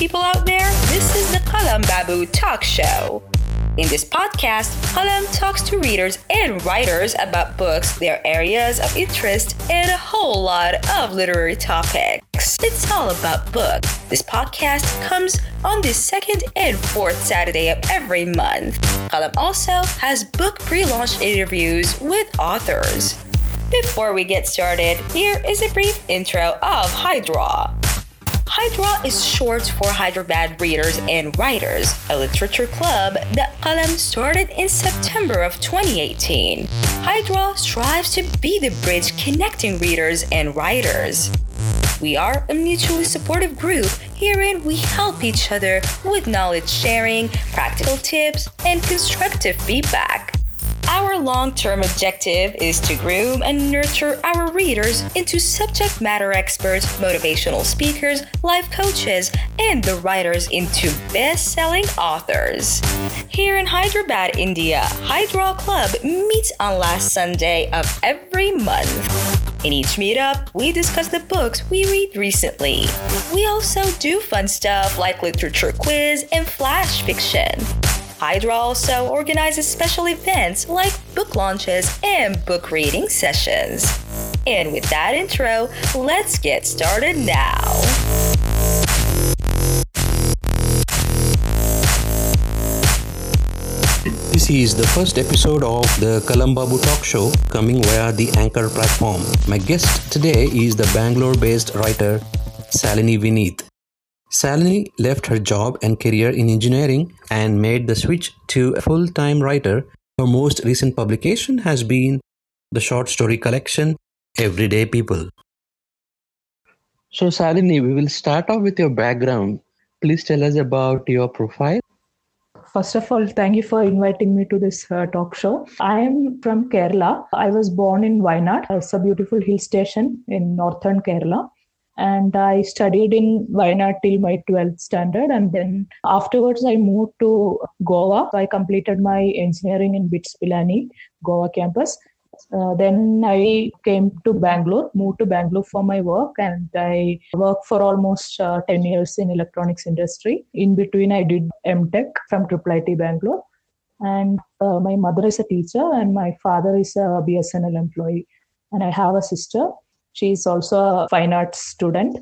people out there. This is the Kalam Babu Talk Show. In this podcast, Kalam talks to readers and writers about books, their areas of interest, and a whole lot of literary topics. It's all about books. This podcast comes on the second and fourth Saturday of every month. Kalam also has book pre launch interviews with authors. Before we get started, here is a brief intro of Hydra. Hydra is short for Hyderabad Readers and Writers, a literature club that Kalam started in September of 2018. Hydra strives to be the bridge connecting readers and writers. We are a mutually supportive group. Herein, we help each other with knowledge sharing, practical tips, and constructive feedback. Our long term objective is to groom and nurture our readers into subject matter experts, motivational speakers, life coaches, and the writers into best selling authors. Here in Hyderabad, India, Hydra Club meets on last Sunday of every month. In each meetup, we discuss the books we read recently. We also do fun stuff like literature quiz and flash fiction. Hydra also organizes special events like book launches and book reading sessions. And with that intro, let's get started now. This is the first episode of the Kalam Babu Talk Show coming via the Anchor platform. My guest today is the Bangalore based writer Salini Vineeth. Salini left her job and career in engineering and made the switch to a full time writer. Her most recent publication has been the short story collection Everyday People. So, Salini, we will start off with your background. Please tell us about your profile. First of all, thank you for inviting me to this uh, talk show. I am from Kerala. I was born in Wayanad. It's a beautiful hill station in northern Kerala and I studied in Wayanad till my 12th standard. And then afterwards, I moved to Goa. I completed my engineering in BITS Pilani, Goa campus. Uh, then I came to Bangalore, moved to Bangalore for my work, and I worked for almost uh, 10 years in electronics industry. In between, I did MTech from Triple IT Bangalore. And uh, my mother is a teacher, and my father is a BSNL employee. And I have a sister She's also a fine arts student.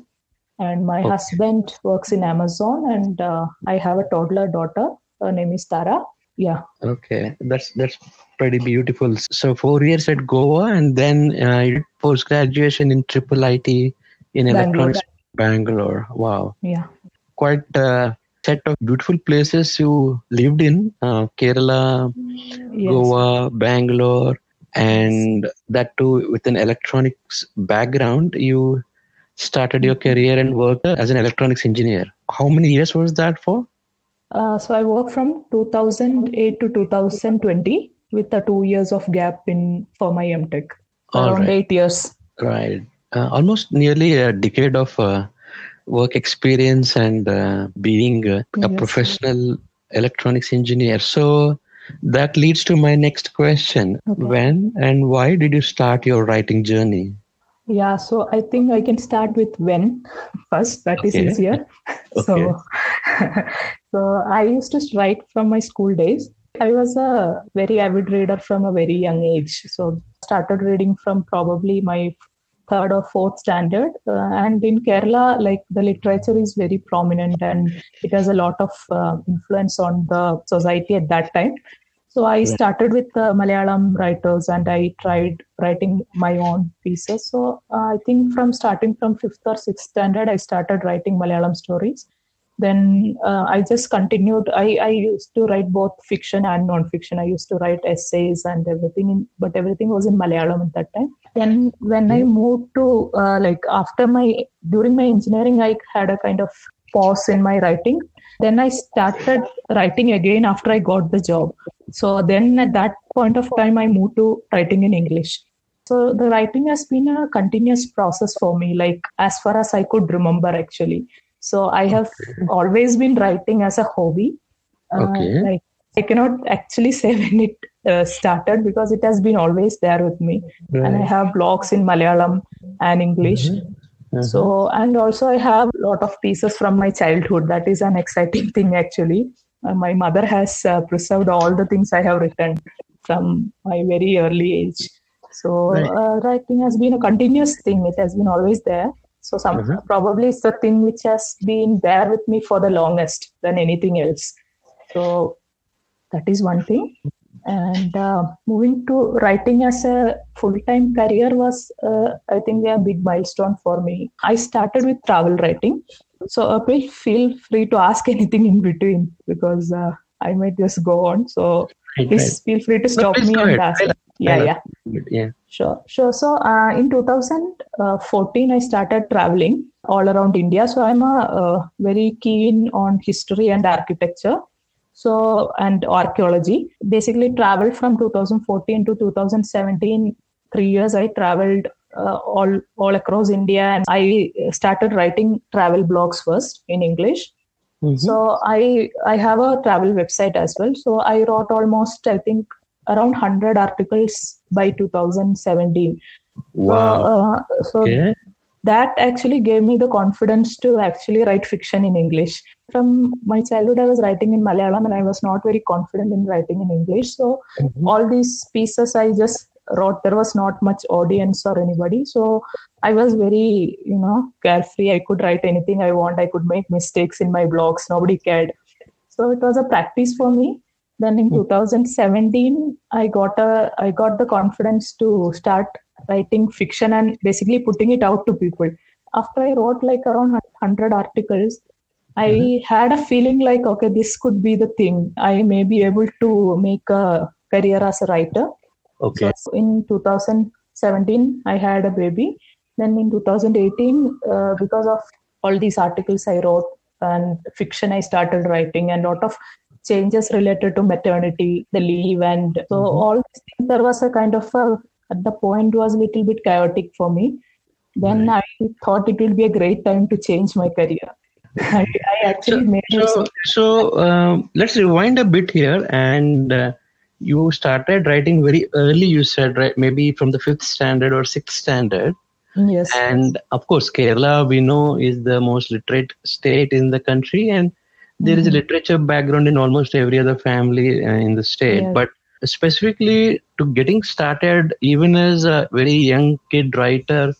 And my okay. husband works in Amazon, and uh, I have a toddler daughter. Her name is Tara. Yeah. Okay, that's that's pretty beautiful. So four years at Goa, and then uh, post graduation in Triple IT in Bangalore. electronics, Bangalore. Wow. Yeah. Quite a set of beautiful places you lived in: uh, Kerala, yes. Goa, Bangalore and that too with an electronics background you started your career and worked as an electronics engineer. How many years was that for? Uh, so i worked from 2008 to 2020 with a two years of gap in for my mtech around right. eight years. Right. Uh, almost nearly a decade of uh, work experience and uh, being a yes. professional electronics engineer. So that leads to my next question. Okay. When and why did you start your writing journey? Yeah, so I think I can start with when first. That is okay. easier. okay. So, so I used to write from my school days. I was a very avid reader from a very young age. So started reading from probably my third or fourth standard. Uh, and in Kerala, like the literature is very prominent and it has a lot of uh, influence on the society at that time. So I started with the Malayalam writers and I tried writing my own pieces. So uh, I think from starting from fifth or sixth standard, I started writing Malayalam stories. Then uh, I just continued. I, I used to write both fiction and non-fiction. I used to write essays and everything, in, but everything was in Malayalam at that time. Then when I moved to uh, like after my during my engineering, I had a kind of pause in my writing then I started writing again after I got the job. So then at that point of time, I moved to writing in English. So the writing has been a continuous process for me, like as far as I could remember actually. So I have okay. always been writing as a hobby. Uh, okay. like I cannot actually say when it uh, started because it has been always there with me. Right. And I have blogs in Malayalam and English. Mm-hmm. Uh-huh. So, and also I have a lot of pieces from my childhood. That is an exciting thing, actually. Uh, my mother has uh, preserved all the things I have written from my very early age. So, right. Uh, writing has been a continuous thing. It has been always there. So, some uh-huh. probably it's the thing which has been there with me for the longest than anything else. So, that is one thing. And uh, moving to writing as a full-time career was uh, i think a big milestone for me. I started with travel writing. So uh, please feel free to ask anything in between because uh, i might just go on. So right, please right. feel free to stop no, me and ask. Yeah yeah. yeah sure. Sure. So uh, in 2014 i started traveling all around india. So i'm a, uh, very keen on history and architecture. So and archaeology. Basically traveled from 2014 to 2017 three years i traveled uh, all all across india and i started writing travel blogs first in english. Mm-hmm. so i i have a travel website as well. So i wrote almost i think around 100 articles by 2017 wow uh, so okay. that actually gave me the confidence to actually write fiction in english from my childhood, I was writing in Malayalam and I was not very confident in writing in English. So mm-hmm. all these pieces I just wrote, there was not much audience or anybody. So I was very, you know, carefree. I could write anything I want. I could make mistakes in my blogs. Nobody cared. So it was a practice for me. Then in mm-hmm. 2017, I got a, I got the confidence to start writing fiction and basically putting it out to people. After I wrote like around 100 articles, I mm-hmm. had a feeling like, okay, this could be the thing. I may be able to make a career as a writer. Okay. So in 2017, I had a baby. Then in 2018, uh, because of all these articles I wrote and fiction I started writing, and a lot of changes related to maternity, the leave, and so mm-hmm. all these things, there was a kind of a, at the point was a little bit chaotic for me. Then right. I thought it would be a great time to change my career. I, I actually so, made so, so um, let's rewind a bit here and uh, you started writing very early you said right maybe from the fifth standard or sixth standard yes and of course kerala we know is the most literate state in the country and there mm-hmm. is a mm-hmm. literature background in almost every other family uh, in the state but specifically to getting started even as a very young kid writer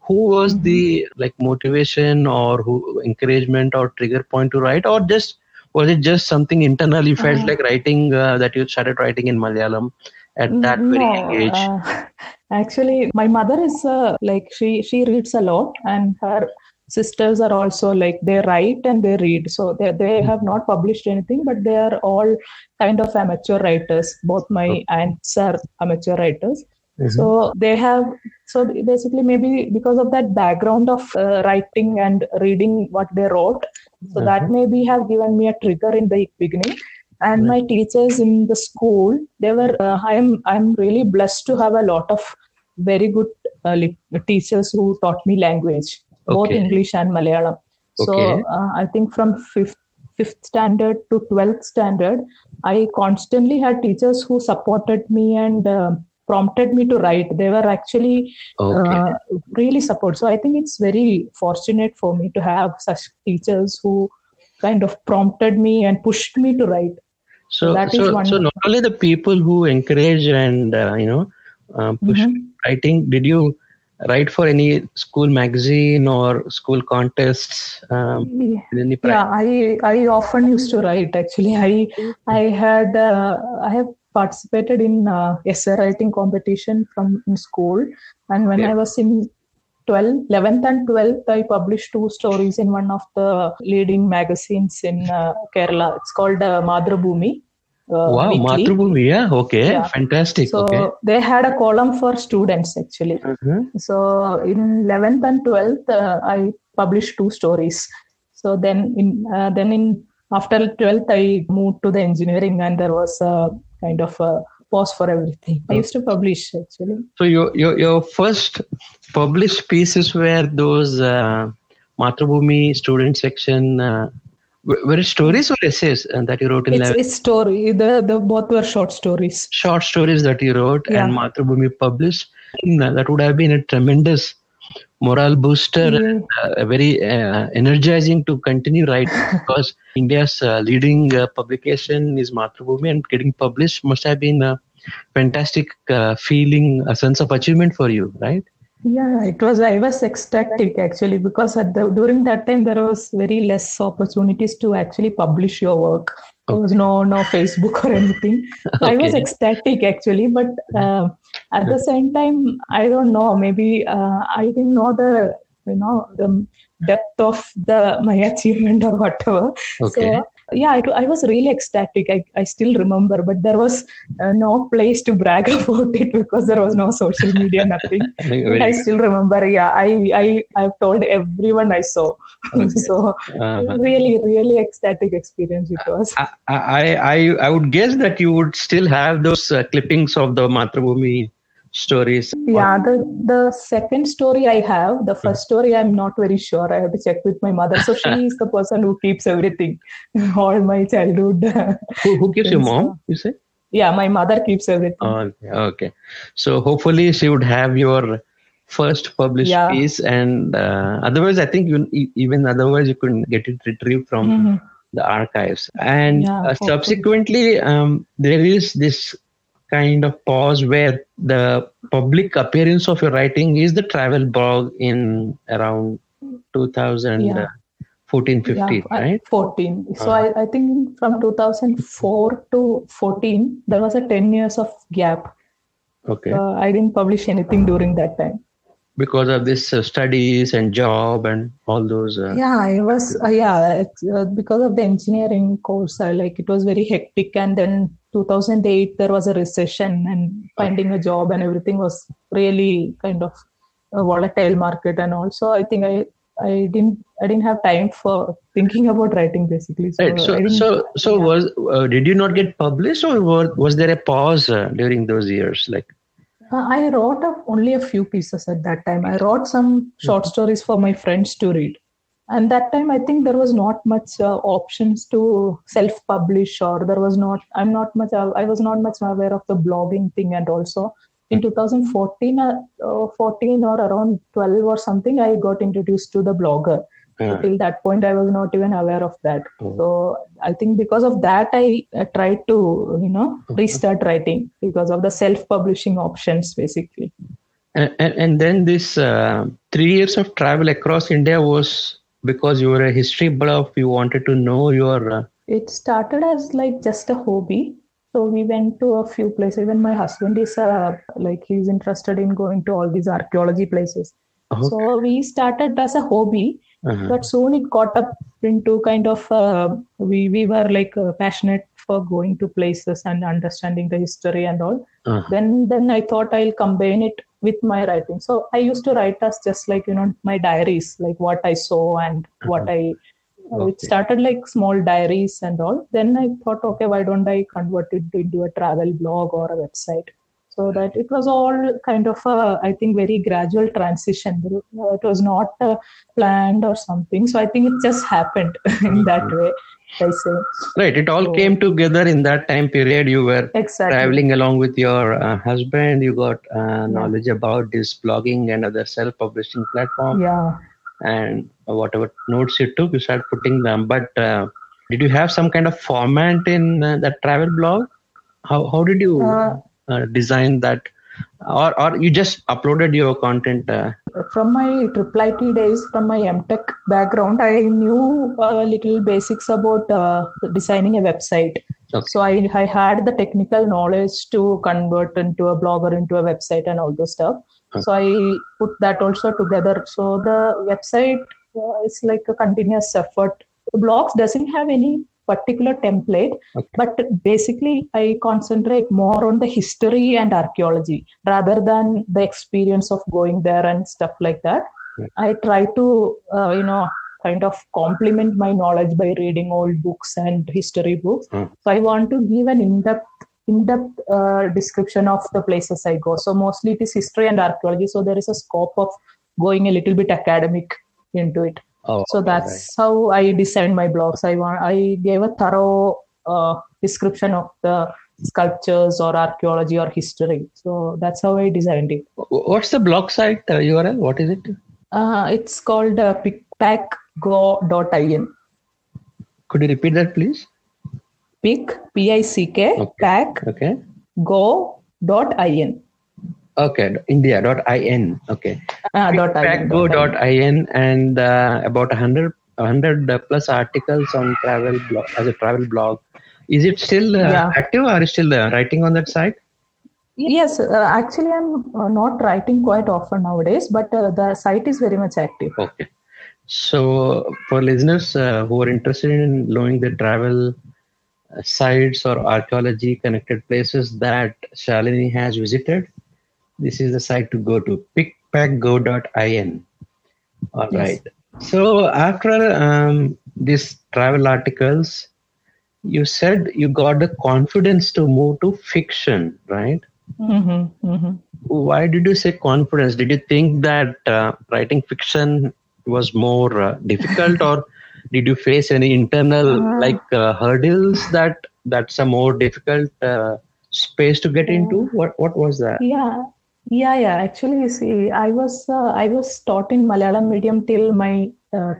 who was mm-hmm. the like motivation or who encouragement or trigger point to write or just was it just something internally felt uh, like writing uh, that you started writing in malayalam at that no, very young age uh, actually my mother is uh, like she she reads a lot and her sisters are also like they write and they read so they, they have not published anything but they are all kind of amateur writers both my okay. aunts are amateur writers Mm-hmm. So they have, so basically, maybe because of that background of uh, writing and reading what they wrote, so mm-hmm. that maybe have given me a trigger in the beginning. And mm-hmm. my teachers in the school, they were, uh, I'm, I'm really blessed to have a lot of very good uh, teachers who taught me language, okay. both English and Malayalam. So okay. Uh, I think from fifth fifth standard to 12th standard i constantly had teachers who supported me and uh, prompted me to write they were actually okay. uh, really support so i think it's very fortunate for me to have such teachers who kind of prompted me and pushed me to write so so, so, so not only the people who encourage and uh, you know uh, push mm-hmm. writing did you write for any school magazine or school contests um, yeah i i often used to write actually. I i had uh, i have participated in uh, essay writing competition from in school. And when yeah. i was in 12 11th and 12th i published two stories in one of the leading magazines in uh, kerala. It's called uh, Mathrubhumi uh, wow Mathrubhumi yeah okay yeah. fantastic so okay. they had a column for students actually mm-hmm. so in 11th and 12th uh, i published two stories so then in uh, then in after 12th i moved to the engineering and there was a kind of a pause for everything. I used to publish actually. So your your, your first published pieces were those uh, Mathrubhumi student section. Uh, were it stories or essays uh, that you wrote in? It's, it's story. The the both were short stories. Short stories that you wrote yeah. and Mathrubhumi published. That would have been a tremendous moral booster, uh, very uh, energizing to continue writing because India's uh, leading uh, publication is Mathrubhumi and getting published must have been a fantastic uh, feeling, a sense of achievement for you, right? Yeah, it was. I was ecstatic actually because at the, during that time there was very less opportunities to actually publish your work. There was no no Facebook or anything. okay. I was ecstatic actually, but uh, at the same time, I don't know. Maybe uh, I didn't know the you know the depth of the my achievement or whatever. Okay. So yeah, it, I was really ecstatic. I, I still remember, but there was uh, no place to brag about it because there was no social media, nothing. I still remember. Yeah, I I I've told everyone I saw. Okay. so uh-huh. really, really ecstatic experience it was. I, I I I would guess that you would still have those uh, clippings of the Mathrubhumi stories. Yeah the the second story i have the first story i'm not very sure. I have to check with my mother. So she is the person who keeps everything all my childhood. Who, who keeps your mom you say? Yeah my mother keeps everything. Okay, okay. so hopefully she would have your first published yeah. piece and uh, otherwise i think you, even otherwise you couldn't get it retrieved from mm-hmm. the archives. And yeah, uh, subsequently um, there is this kind of pause where the public appearance of your writing is the travel blog in around 2014 15 yeah, right? 14 so uh, I, I think from 2004 to 14 there was a 10 years of gap. Okay. Uh, i didn't publish anything during that time. Because of this uh, studies and job and all those uh... yeah i was uh, yeah uh, because of the engineering course I, like it was very hectic and then 2008 there was a recession and finding a job and everything was really kind of a volatile market and also i think i i didn't i didn't have time for thinking about writing basically so right. so so, so yeah. was uh, did you not get published or was, was there a pause uh, during those years like uh, i wrote up only a few pieces at that time i wrote some short mm-hmm. stories for my friends to read and that time i think there was not much uh, options to self publish or there was not i'm not much uh, i was not much aware of the blogging thing and also in 2014 uh, uh, 14 or around 12 or something i got introduced to the blogger yeah. till that point i was not even aware of that mm. so i think because of that I, tried to you know mm-hmm. restart writing because of the self publishing options basically and, and, and then this uh, three years of travel across india was because you were a history buff you wanted to know your uh... it started as like just a hobby so we went to a few places even my husband is uh, like he's interested in going to all these archaeology places okay. so we started as a hobby uh-huh. but soon it got up into kind of uh, we we were like uh, passionate for going to places and understanding the history and all uh-huh. then then i thought i'll combine it with my writing. So i used to write as just like you know my diaries like what i saw and what i okay. it started like small diaries and all. Then i thought okay why don't i convert it into a travel blog or a website? So that it was all kind of a i think very gradual transition. It was not uh, planned or something. So i think it just happened in that mm-hmm. way I say. Right. It all so, came together in that time period. You were exactly. traveling along with your uh, husband. You got uh, knowledge yeah. about this blogging and other self-publishing platform. Yeah. And whatever notes you took, you started putting them. But uh, did you have some kind of format in uh, that travel blog? How how did you uh, uh, design that or or you just uploaded your content uh... from my triple IT days from my mtech background i knew a little basics about uh, designing a website okay. so I, I had the technical knowledge to convert into a blogger into a website and all those stuff okay. so i put that also together so the website uh, is like a continuous effort blogs doesn't have any particular template okay. but basically i concentrate more on the history and archaeology rather than the experience of going there and stuff like that. I try to uh, you know kind of complement my knowledge by reading old books and history books. Mm. so i want to give an in-depth in-depth uh, description of the places i go. So mostly it is history and archaeology. So there is a scope of going a little bit academic into it Oh, so that's right. how I designed my blogs. I want I gave a thorough uh, description of the sculptures or archaeology or history. So that's how I designed it. What's the blog site uh, URL? What is it? Uh, it's called uh, pickpackgo.in. Could you repeat that, please? Pick, P-I-C-K, okay. pack, okay. go.in. Okay, India.in. Okay. Uh, dot Pickpackgo.in and uh, about 100, 100 plus articles on travel blog as a travel blog. Is it still uh, yeah. active or are you still uh, writing on that site? Yes, uh, actually, I'm uh, not writing quite often nowadays, but uh, the site is very much active. Okay. So, for listeners uh, who are interested in knowing the travel sites or archaeology connected places that Shalini has visited, this is the site to go to pickpackgo.in. All yes. right. So, after um, these travel articles, you said you got the confidence to move to fiction, right? Mm-hmm, mm-hmm. Why did you say confidence? Did you think that uh, writing fiction was more uh, difficult, or did you face any internal uh, like uh, hurdles that that's a more difficult uh, space to get into? What what was that? Yeah, yeah, yeah. Actually, you see, I was uh, I was taught in Malayalam medium till my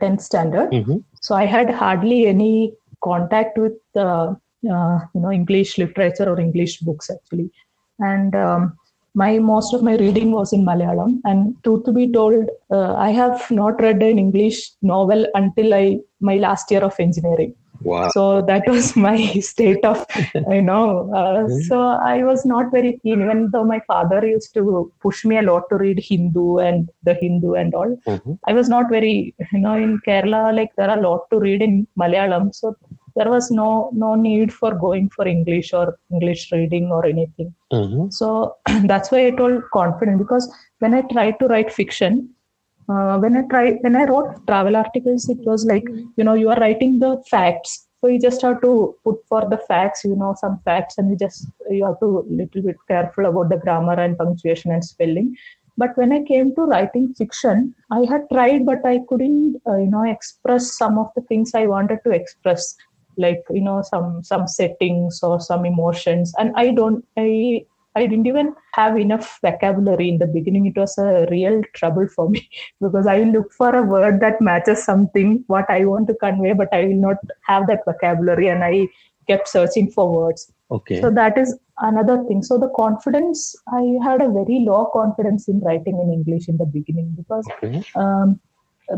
tenth standard, mm-hmm. so I had hardly any contact with uh, you know English literature or English books actually and um, my most of my reading was in Malayalam. And truth to be told, uh, I have not read an English novel until I my last year of engineering. Wow. So that was my state of, you know. Uh, mm-hmm. So I was not very keen, even though my father used to push me a lot to read Hindu and the Hindu and all. Mm-hmm. I was not very, you know, in Kerala, like there are a lot to read in Malayalam. So there was no no need for going for english or english reading or anything mm-hmm. so that's why i told confident because when i tried to write fiction uh, when i tried when i wrote travel articles it was like you know you are writing the facts so you just have to put for the facts you know some facts and you just you have to little bit careful about the grammar and punctuation and spelling. But when i came to writing fiction i had tried but i couldn't uh, you know express some of the things i wanted to express. Like you know some some settings or some emotions. And i don't i I didn't even have enough vocabulary in the beginning. It was a real trouble for me because I look for a word that matches something what I want to convey, but I will not have that vocabulary, and I kept searching for words. Okay. So that is another thing. So the confidence, I had a very low confidence in writing in English in the beginning because okay. um,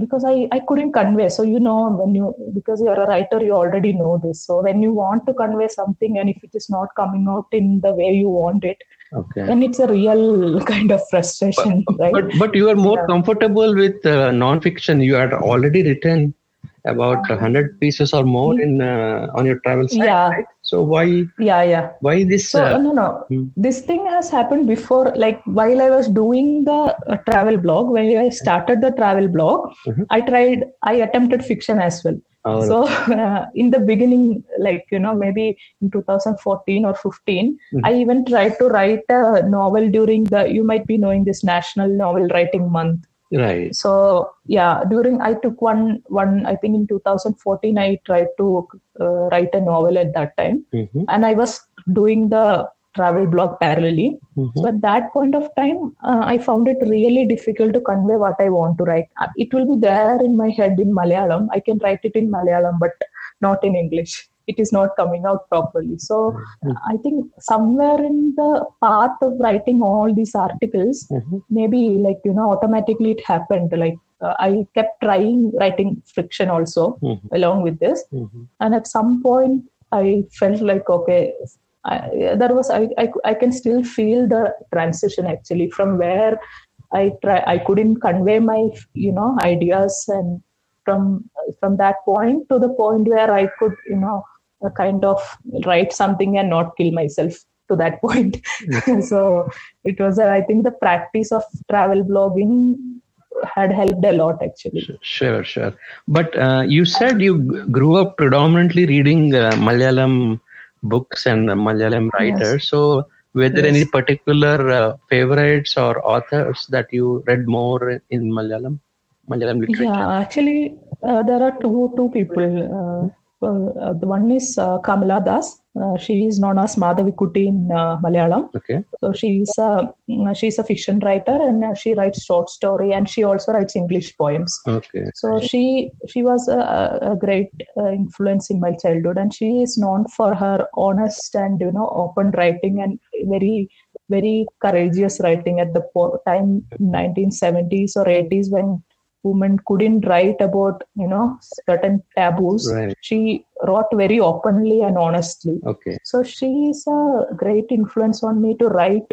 because I, I couldn't convey. So you know when you because you're a writer you already know this. So when you want to convey something and if it is not coming out in the way you want it okay. then it's a real kind of frustration but, right? but, but you are more yeah. comfortable with uh, non-fiction. You had already written about 100 pieces or more in uh, on your travel site yeah. right? So why yeah yeah why this so uh, no no hmm. this thing has happened before like while i was doing the uh, travel blog when i started the travel blog Mhm. i tried i attempted fiction as well oh, so uh, in the beginning like you know maybe in 2014 or 15 Mhm. i even tried to write a novel during the you might be knowing this national novel writing month right. So yeah during i took one one i think in 2014 i tried to uh, write a novel at that time. Mhm. and i was doing the travel blog parallelly. Mhm. so at that point of time uh, i found it really difficult to convey what i want to write. Uh, it will be there in my head in malayalam. I can write it in malayalam but not in english it is not coming out properly so i think somewhere in the path of writing all these articles Mhm. maybe like you know automatically it happened like uh, i kept trying writing fiction also Mhm. along with this Mhm. and at some point i felt like okay I, there was I, I i can still feel the transition actually from where i try i couldn't convey my you know ideas and from from that point to the point where i could you know kind of write something and not kill myself to that point so it was uh, i think the practice of travel blogging had helped a lot actually Sure, sure. But uh, you said you grew up predominantly reading uh, Malayalam books and uh, Malayalam writers. So, were there Yes. any particular uh, favorites or authors that you read more in Malayalam, Malayalam literature? Yeah, actually, uh, there are two two people. Uh, the one is uh, Kamala Das. Uh, she is known as Madhavikutty in uh, Malayalam. Okay. So she's a she's a fiction writer and she writes short story and she also writes English poems. Okay. So she she was a, a great uh, influence in my childhood and she is known for her honest and you know open writing and very very courageous writing at the po- time 1970s or 80s when women couldn't write about you know certain taboos Right. she wrote very openly and honestly Okay. so she is a great influence on me to write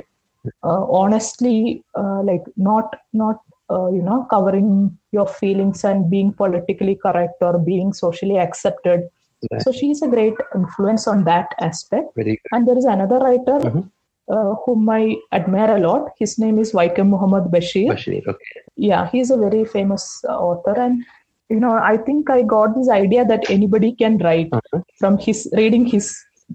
uh, honestly uh, like not not uh, you know covering your feelings and being politically correct or being socially accepted Right. so she is a great influence on that aspect Very good. and there is another writer Mhm. Uh, whom I admire a lot. His name is Vaikom Muhammad Bashir. Bashir. Okay. Yeah, he's a very famous uh, author, and you know, I think I got this idea that anybody can write Uh-huh. from his reading his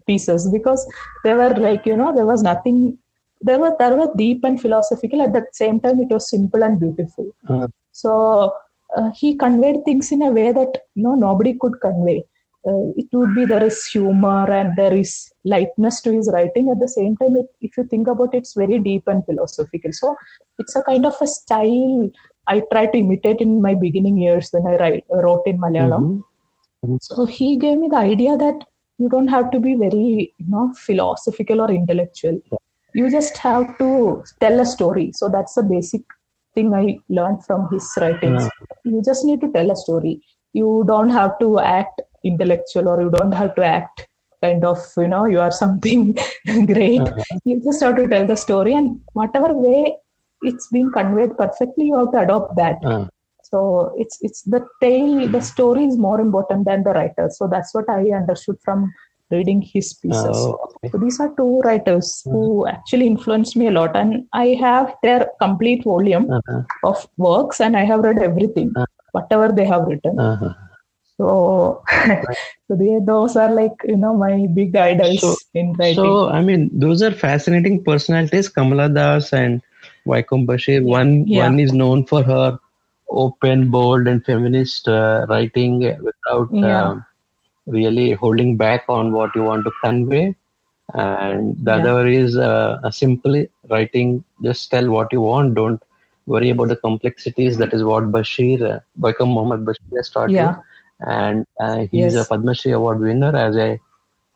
pieces because they were like you know there was nothing. They were they were deep and philosophical at the same time. It was simple and beautiful. Uh-huh. So uh, he conveyed things in a way that you know nobody could convey. Uh, it would be there is humor and there is lightness to his writing. At the same time, it, if you think about it, it's very deep and philosophical. So it's a kind of a style I try to imitate in my beginning years when I write, wrote in Malayalam. Mhm. So he gave me the idea that you don't have to be very you know philosophical or intellectual. You just have to tell a story. So that's the basic thing I learned from his writings. You just need to tell a story. You don't have to act intellectual or you don't have to act kind of you know you are something great. Uh-huh. You just have to tell the story and whatever way it's being conveyed perfectly, you have to adopt that. Uh, So it's it's the tale, the story is more important than the writer. So that's what I understood from reading his pieces. oh, okay. So these are two writers uh-huh. who actually influenced me a lot, and I have their complete volume Uh-huh. of works, and I have read everything, whatever they have written. So, so they, those are like you know my big idols So- in writing. So, I mean, those are fascinating personalities. Kamala Das and Vaikom Bashir. One Yeah. one is known for her open, bold, and feminist uh, writing without Yeah. um, really holding back on what you want to convey. And the Yeah. other is uh, a simple writing. Just tell what you want. Don't worry about the complexities. That is what Bashir, uh, Vaikom Muhammad Bashir has taught Yeah. you. And uh, he's a Padma Shri Award winner, as I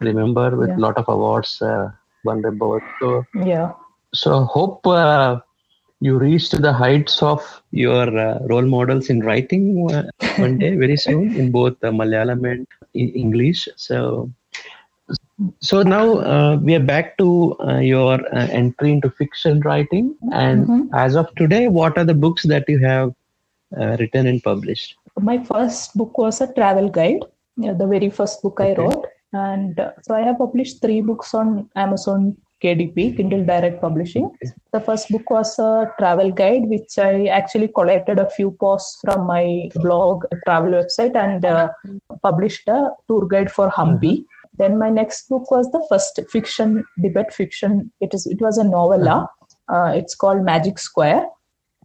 remember, with a Yeah. lot of awards uh, won by both. So, yeah, so hope uh, you reached the heights of your uh, role models in writing uh, one day, very soon, in both uh, Malayalam and in English. So, so now uh, we are back to uh, your uh, entry into fiction writing, and Mhm. as of today, what are the books that you have uh, written and published? My first book was a travel guide. Yeah, the very first book I wrote, and uh, so I have published three books on Amazon KDP, Kindle Direct Publishing. The first book was a travel guide, which I actually collected a few posts from my blog, travel website, and uh, published a tour guide for Hampi. Then my next book was the first fiction debate fiction. It is it was a novella. Uh, it's called Magic Square.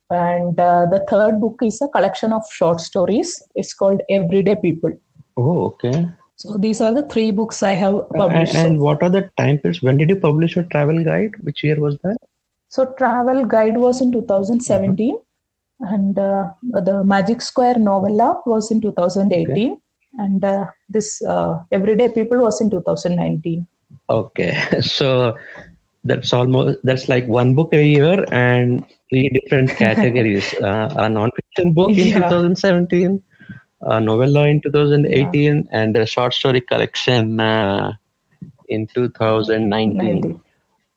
And uh, the third book is a collection of short stories. It's called Everyday People. Oh, okay. So these are the three books I have And, published. and what are the time periods? When did you publish your travel guide? Which year was that? So Travel Guide was in 2017, and uh, the Magic Square novella was in 2018, and uh, this uh, Everyday People was in 2019. Okay, so that's almost that's like one book a year and three different categories: uh, a non-fiction book in Yeah. 2017, a novella in 2018, and a short story collection uh, in 2019. 19.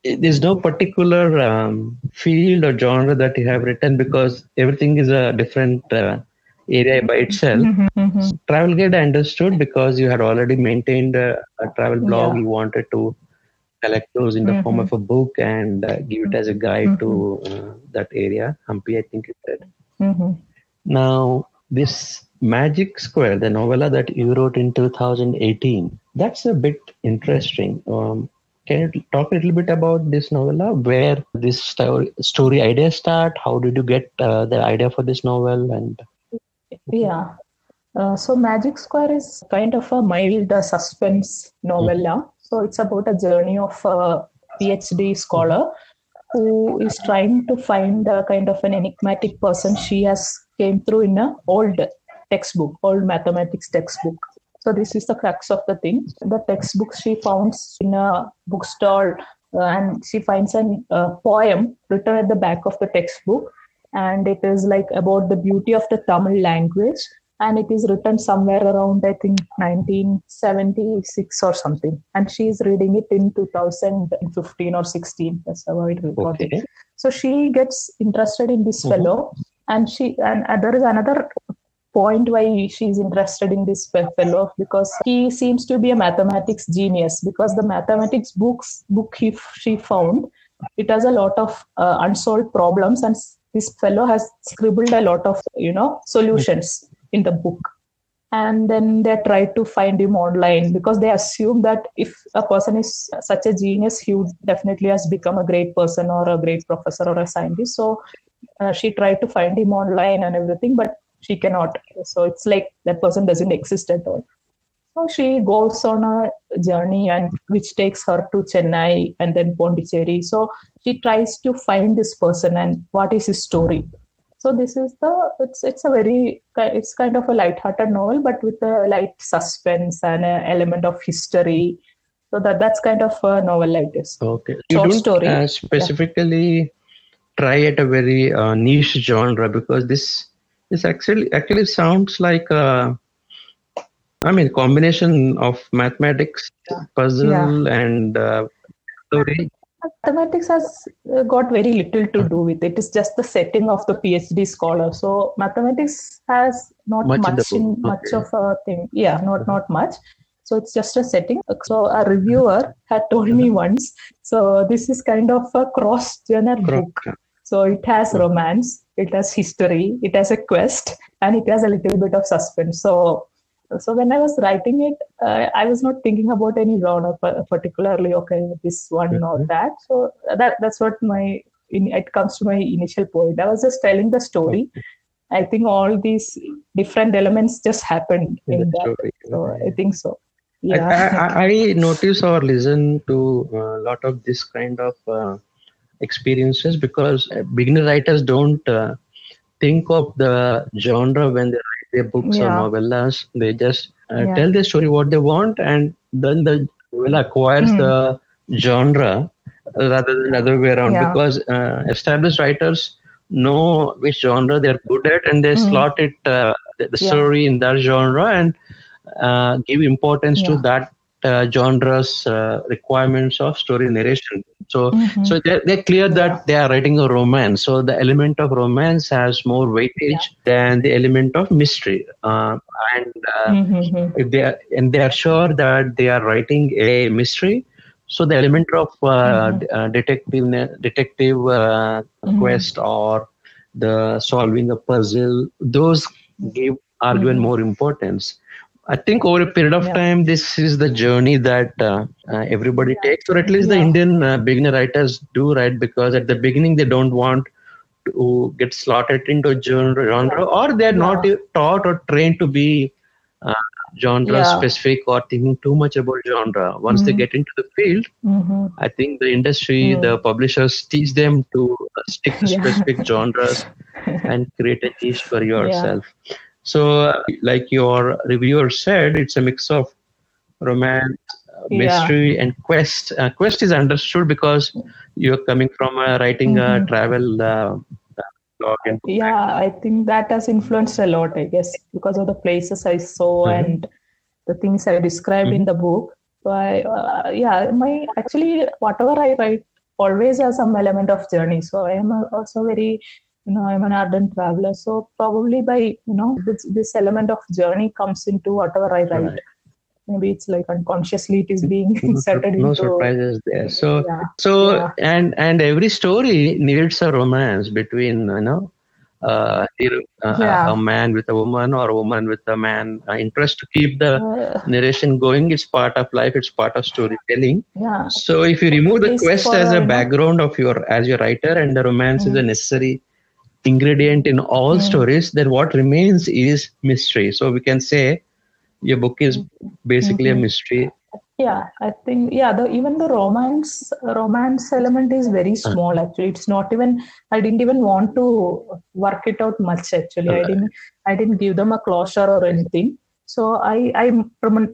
There's no particular um, field or genre that you have written because everything is a different uh, area by itself. Mhm, mhm. travel guide i understood because you had already maintained a, a travel blog Yeah. you wanted to collect those in the form Mhm. of a book and uh, give it as a guide to uh, that area. Hampi i think you said. Mhm. now this magic square the novella that you wrote in 2018 that's a bit interesting. Um, can you talk a little bit about this novella? Where this story, story idea start? How did you get uh, the idea for this novel? And Yeah. Uh, so Magic Square is kind of a mild uh, suspense novella. So it's about a journey of a PhD scholar who is trying to find a kind of an enigmatic person she has came through in a old textbook, old mathematics textbook. So this is the crux of the thing. The textbook she found in a bookstore, uh, and she finds a uh, poem written at the back of the textbook, and it is like about the beauty of the Tamil language and it is written somewhere around i think 1976 or something. And she is reading it in 2015 or 16 that's how i recorded okay. so she gets interested in this mm-hmm. fellow and she and uh, there is another point why she is interested in this fellow because he seems to be a mathematics genius because the mathematics books book he, she found it has a lot of uh, unsolved problems and this fellow has scribbled a lot of you know solutions in the book. And then they try to find him online because they assume that if a person is such a genius he would definitely has become a great person or a great professor or a scientist. So uh, she tried to find him online and everything but she cannot. So it's like that person doesn't exist at all. So she goes on a journey and which takes her to chennai and then pondicherry. So she tries to find this person and what is his story so this is the it's it's a very it's kind of a light-hearted novel, but with a light suspense and an element of history. So that that's kind of a novel like this. Okay, you Short don't story. Uh, specifically yeah. try at a very uh, niche genre because this this actually actually sounds like a I mean combination of mathematics, yeah. puzzle, yeah. and uh, story mathematics has uh, got very little to do with it. It's just the setting of the PhD scholar. So mathematics has not much, much in, in much of a thing. Yeah, not not much. So it's just a setting. So a reviewer had told me once. So this is kind of a cross-genre book. So it has romance, it has history, it has a quest, and it has a little bit of suspense. So so when I was writing it, uh, I was not thinking about any genre particularly. Okay, this one mm-hmm. or that. So that that's what my in, it comes to my initial point. I was just telling the story. I think all these different elements just happened in, in that. Story. So I think so. Yeah. I, I, I notice or listen to a lot of this kind of uh, experiences because beginner writers don't uh, think of the genre when they their books yeah. or novellas. They just uh, yeah. tell the story what they want, and then the novella acquires mm. the genre rather than the other way around. Yeah. Because uh, established writers know which genre they're good at, and they mm. slot it uh, the, the story in that genre and uh, give importance to that uh, genre's uh, requirements of story narration. So, mm-hmm. so they're, they're clear that yeah. they are writing a romance. So the element of romance has more weightage yeah. than the element of mystery. Uh, and uh, mm-hmm. if they are, and they are sure that they are writing a mystery, so the element of uh, mm-hmm. Uh, detective detective mm-hmm. quest or the solving a puzzle, those give are given mm-hmm. more importance I think over a period of yeah. time, this is the journey that uh, uh, everybody yeah. takes, or at least yeah. the Indian uh, beginner writers do, right? Because at the beginning, they don't want to get slotted into genre, genre or they're not taught or trained to be uh, genre specific or thinking too much about genre. Once mm-hmm. they get into the field, mm-hmm. I think the industry, the publishers teach them to uh, stick to specific genres and create a niche for yourself. So, like your reviewer said, it's a mix of romance, mystery, yeah. and quest. Uh, quest is understood because you're coming from uh, writing mm-hmm. a travel uh, blog. And yeah, I think that has influenced a lot, I guess, because of the places I saw mm-hmm. and the things I described mm-hmm. in the book. So, I, uh, yeah, my actually, whatever I write always has some element of journey. So, I am also very you know i'm an ardent traveler so probably by you know this, this element of journey comes into whatever i write right. maybe it's like unconsciously it is being inserted no into, surprises there so yeah. so yeah. and and every story needs a romance between you know uh, uh, yeah. a man with a woman or a woman with a man uh, interest to keep the uh, narration going it's part of life it's part of storytelling yeah. so if you remove the quest as a background of your as your writer and the romance mm-hmm. is a necessary ingredient in all stories, then what remains is mystery. So we can say your book is basically mm-hmm. a mystery. Yeah, I think yeah. The even the romance romance element is very uh. small. Uh, actually, it's not even. I didn't even want to work it out much. Actually, uh, I didn't. I didn't give them a closure or anything. So I I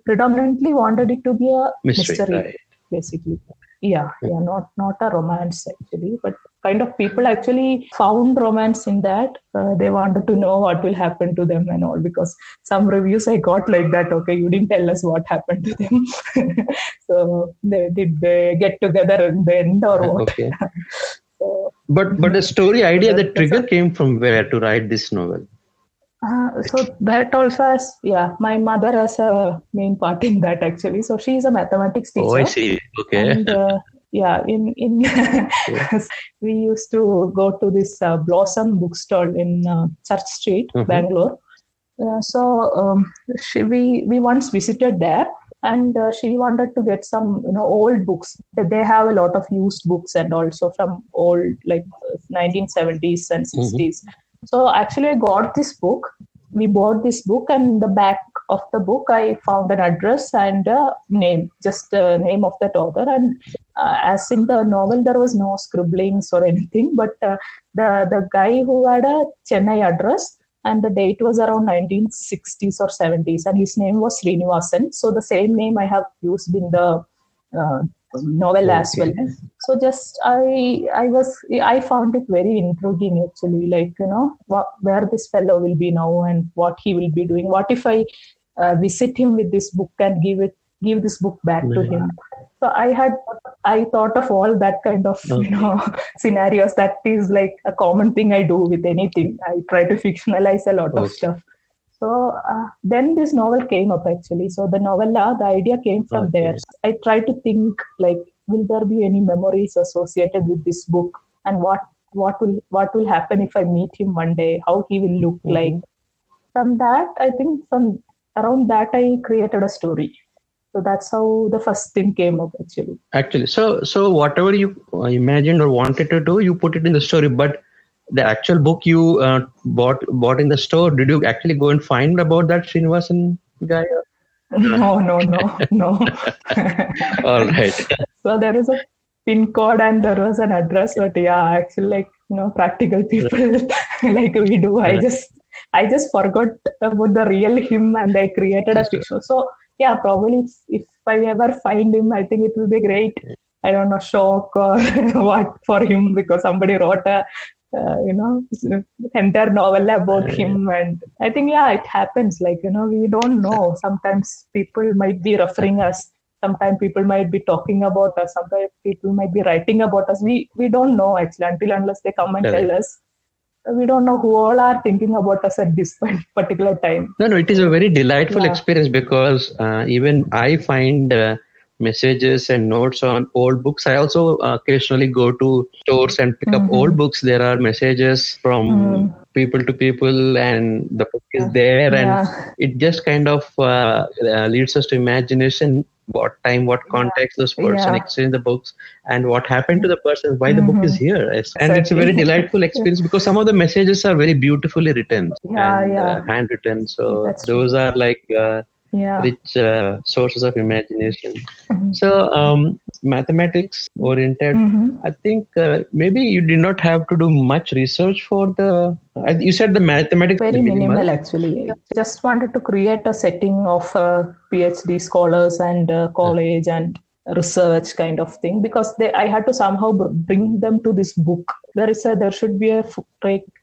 predominantly wanted it to be a mystery, mystery right. basically yeah yeah. not not a romance actually but kind of people actually found romance in that. Uh, they wanted to know what will happen to them and all because some reviews i got like that okay you didn't tell us what happened to them. So they did they get together in the end or what? Okay. so, but but the story idea the trigger came from where to write this novel uh, so that also has yeah my mother has a main part in that actually. So she is a mathematics teacher oh i see. Okay. And, uh, yeah in in we used to go to this uh, blossom bookstore in uh, church street mm-hmm. bangalore. Uh, so um, she, we we once visited there and uh, she wanted to get some you know old books. They have a lot of used books and also from old like 1970s and 60s mm-hmm so actually, I got this book. We bought this book, and the back of the book, I found an address and a name, just the name of that author. And uh, as in the novel, there was no scribblings or anything, but uh, the the guy who had a Chennai address and the date was around 1960s or 70s, and his name was Srinivasan. So the same name I have used in the uh, novel okay. as well so just i i was i found it very intriguing actually like you know what, where this fellow will be now and what he will be doing what if i uh, visit him with this book and give it give this book back to him so i had i thought of all that kind of okay. you know scenarios that is like a common thing i do with anything i try to fictionalize a lot okay. of stuff so uh, then this novel came up actually. So the novella, the idea came from okay. there. I tried to think like, will there be any memories associated with this book, and what what will what will happen if I meet him one day? How he will look mm-hmm. like? From that, I think from around that I created a story. So that's how the first thing came up actually. Actually, so so whatever you imagined or wanted to do, you put it in the story, but the actual book you uh, bought bought in the store did you actually go and find about that Srinivasan guy? No no no no. All right. So there is a pin code and there was an address but yeah actually like you know practical people like we do. I just i just forgot about the real him and i created a fiction so yeah probably if, if i ever find him i think it will be great. I don't know, shock or what for him because somebody wrote a uh, you know entire novel about him. And i think yeah it happens. Like you know we don't know. Sometimes people might be referring us. Sometimes people might be talking about us. Sometimes people might be writing about us. We we don't know actually until unless they come and tell us. We don't know who all are thinking about us at this particular time. No no it is a very delightful yeah. experience because uh, even i find uh, messages and notes on old books. I also uh, occasionally go to stores and pick mm-hmm. up old books. There are messages from mm. people to people, and the book is there, yeah. and it just kind of uh, uh, leads us to imagination. What time, what context this person yeah. exchanged the books, and what happened to the person, why mm-hmm. the book is mm-hmm. here. And it's a very delightful experience because some of the messages are very beautifully written yeah, and yeah. Uh, handwritten. So That's those true. are like uh, yeah. rich uh, sources of imagination. Mm-hmm. So, um, mathematics oriented, mm-hmm. I think uh, maybe you did not have to do much research for the. Uh, you said the mathematics very minimal, minimal actually. Just wanted to create a setting of uh, PhD scholars and uh, college and research kind of thing because they i had to somehow bring them to this book there is a there should be a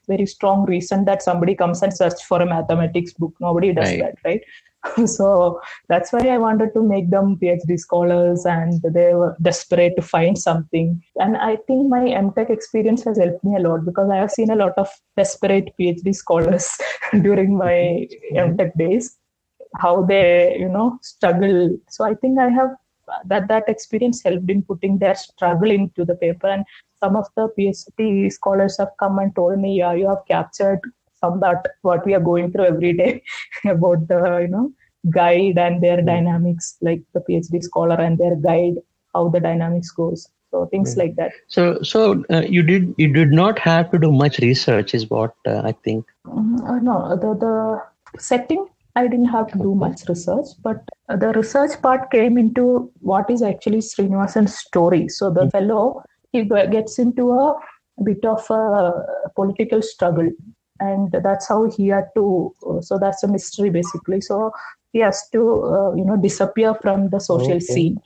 very strong reason that somebody comes and search for a mathematics book nobody does right. that right so that's why I wanted to make them PhD scholars and they were desperate to find something. And I think my MTech experience has helped me a lot because I have seen a lot of desperate PhD scholars during my mm-hmm. MTech days, how they, you know, struggle. So I think I have that that experience helped in putting their struggle into the paper and some of the PhD scholars have come and told me, yeah, you have captured some that what we are going through every day about the you know guide and their mm. dynamics like the phd scholar and their guide how the dynamics goes So things like that. So so uh, you did you did not have to do much research, is what uh, I think. Mm, no, the the setting I didn't have to do much research, but the research part came into what is actually Srinivasan's story. So the mm-hmm. fellow he gets into a bit of a political struggle, and that's how he had to. So that's a mystery basically. So he has to, uh, you know, disappear from the social okay. scene.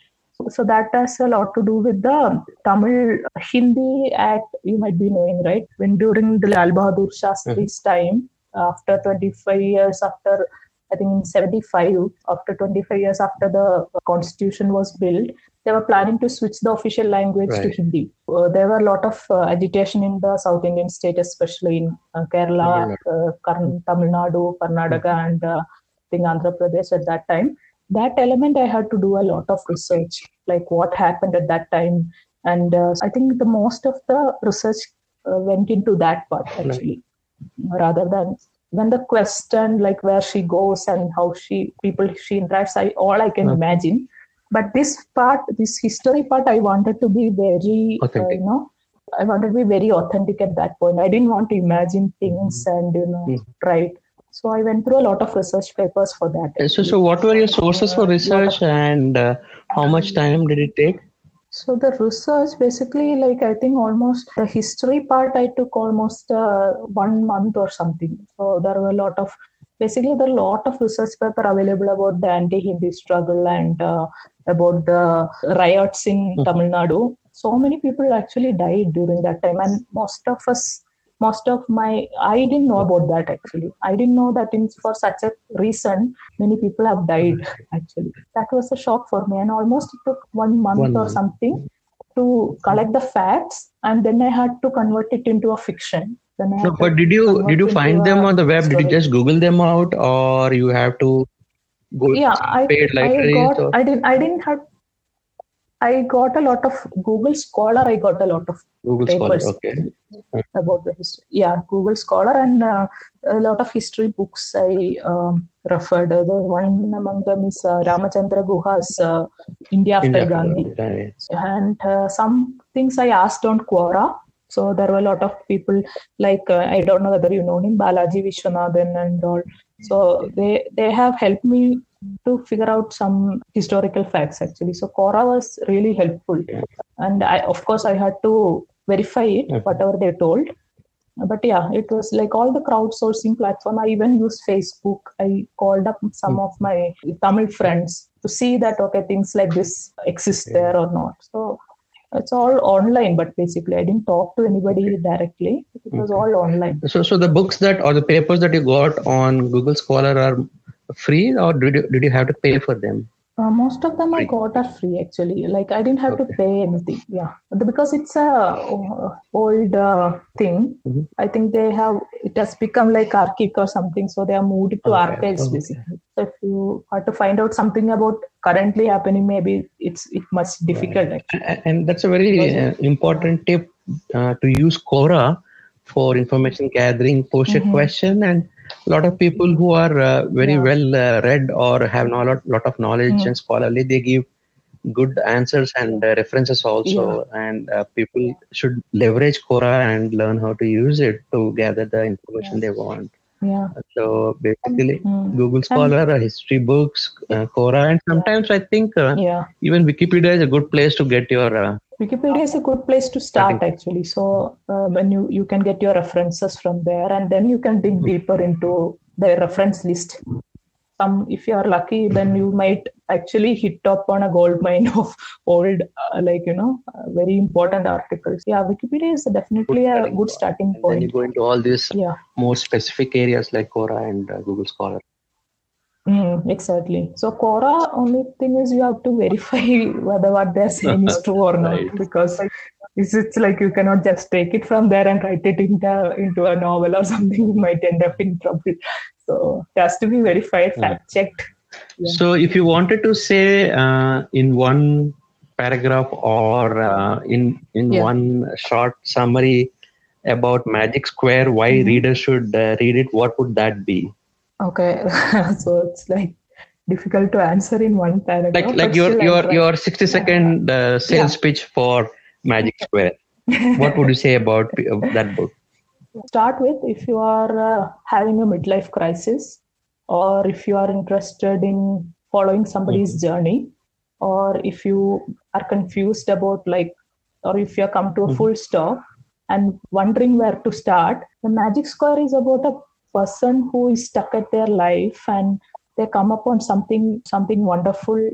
So that has a lot to do with the Tamil Hindi Act. You might be knowing, right? When during the Lal Bahadur Shastri's mm-hmm. time, after 25 years after I think in 75, after 25 years after the constitution was built, they were planning to switch the official language right. to Hindi. Uh, there were a lot of uh, agitation in the South Indian state, especially in uh, Kerala, uh, Tamil Nadu, Karnataka, mm-hmm. and uh, I think Andhra Pradesh at that time. That element I had to do a lot of research, like what happened at that time. And uh, I think the most of the research went into that part actually, right. rather than when the question like where she goes and how she people she interacts i all i can okay. imagine but this part this history part i wanted to be very uh, you know i wanted to be very authentic at that point. I didn't want to imagine things mm-hmm. and you know mm. right. So i went through a lot of research papers for that. So so what were your sources for research and uh, how much time did it take? So the research basically like i think almost the history part i took almost uh, one month or something. So there were a lot of basically there are a lot of research paper available about the anti-hindi struggle and uh, about the riots in mm-hmm. tamil nadu. So many people actually died during that time. And most of us most of my i didn't know about that actually. I didn't know that in for such a reason many people have died actually. That was a shock for me. And almost it took one month one or month. something to collect the facts. And then i had to convert it into a fiction no, but did you did you find them on the web story. did you just google them out or you have to go yeah I, I got or? i didn't i didn't have I got a lot of Google Scholar. I got a lot of Google papers Scholar, okay. about the history. Yeah, Google Scholar and uh, a lot of history books I um, referred. The one among them is uh, Ramachandra Guha's uh, India After India Gandhi. Right. And uh, some things I asked on Quora. So there were a lot of people like uh, I don't know whether you know him, Balaji Vishwanathan and all. So they they have helped me to figure out some historical facts actually. So Quora was really helpful, and I of course I had to verify it whatever they told. But yeah, it was like all the crowdsourcing platform. I even used Facebook. I called up some mm. of my Tamil friends to see that okay things like this exist there or not. So it's all online but basically i didn't talk to anybody directly it was all online so so the books that or the papers that you got on google scholar are free or did you, did you have to pay for them? Uh, most of them free. I got are free actually. Like I didn't have okay. to pay anything. Yeah, because it's a uh, old uh, thing. Mm-hmm. I think they have it has become like archive or something, so they are moved to okay. archives okay. basically. So if you have to find out something about currently happening, maybe it's it much difficult. Actually. And that's a very uh, important tip uh, to use Quora for information gathering. Post mm-hmm. a question and a lot of people who are uh, very yeah. well uh, read or have a lot, lot of knowledge mm. and scholarly they give good answers and uh, references also yeah. and uh, people should leverage quora and learn how to use it to gather the information yes. they want yeah so basically mm. google scholar and, history books uh, quora and sometimes i think uh, yeah. even wikipedia is a good place to get your Wikipedia is a good place to start actually. So uh, when you you can get your references from there, and then you can dig deeper into the reference list. Some, if you are lucky, then you might actually hit up on a gold mine of old, uh, like you know, uh, very important articles. Yeah, Wikipedia is definitely good a good starting point. then you go into all these yeah. more specific areas like Quora and uh, Google Scholar. Mm, exactly. So Quora, only thing is you have to verify whether what they're saying is true or not, right. because it's, it's like you cannot just take it from there and write it into into a novel or something. You might end up in trouble. So it has to be verified, fact checked. Yeah. So if you wanted to say uh, in one paragraph or uh, in in yeah. one short summary about Magic Square, why mm-hmm. readers should uh, read it, what would that be? Okay, so it's like difficult to answer in one paragraph. Like like your your your sixty second uh, sales yeah. pitch for Magic Square. what would you say about that book? Start with if you are uh, having a midlife crisis, or if you are interested in following somebody's mm-hmm. journey, or if you are confused about like, or if you have come to a mm-hmm. full stop and wondering where to start, the Magic Square is about a person who is stuck at their life and they come upon something something wonderful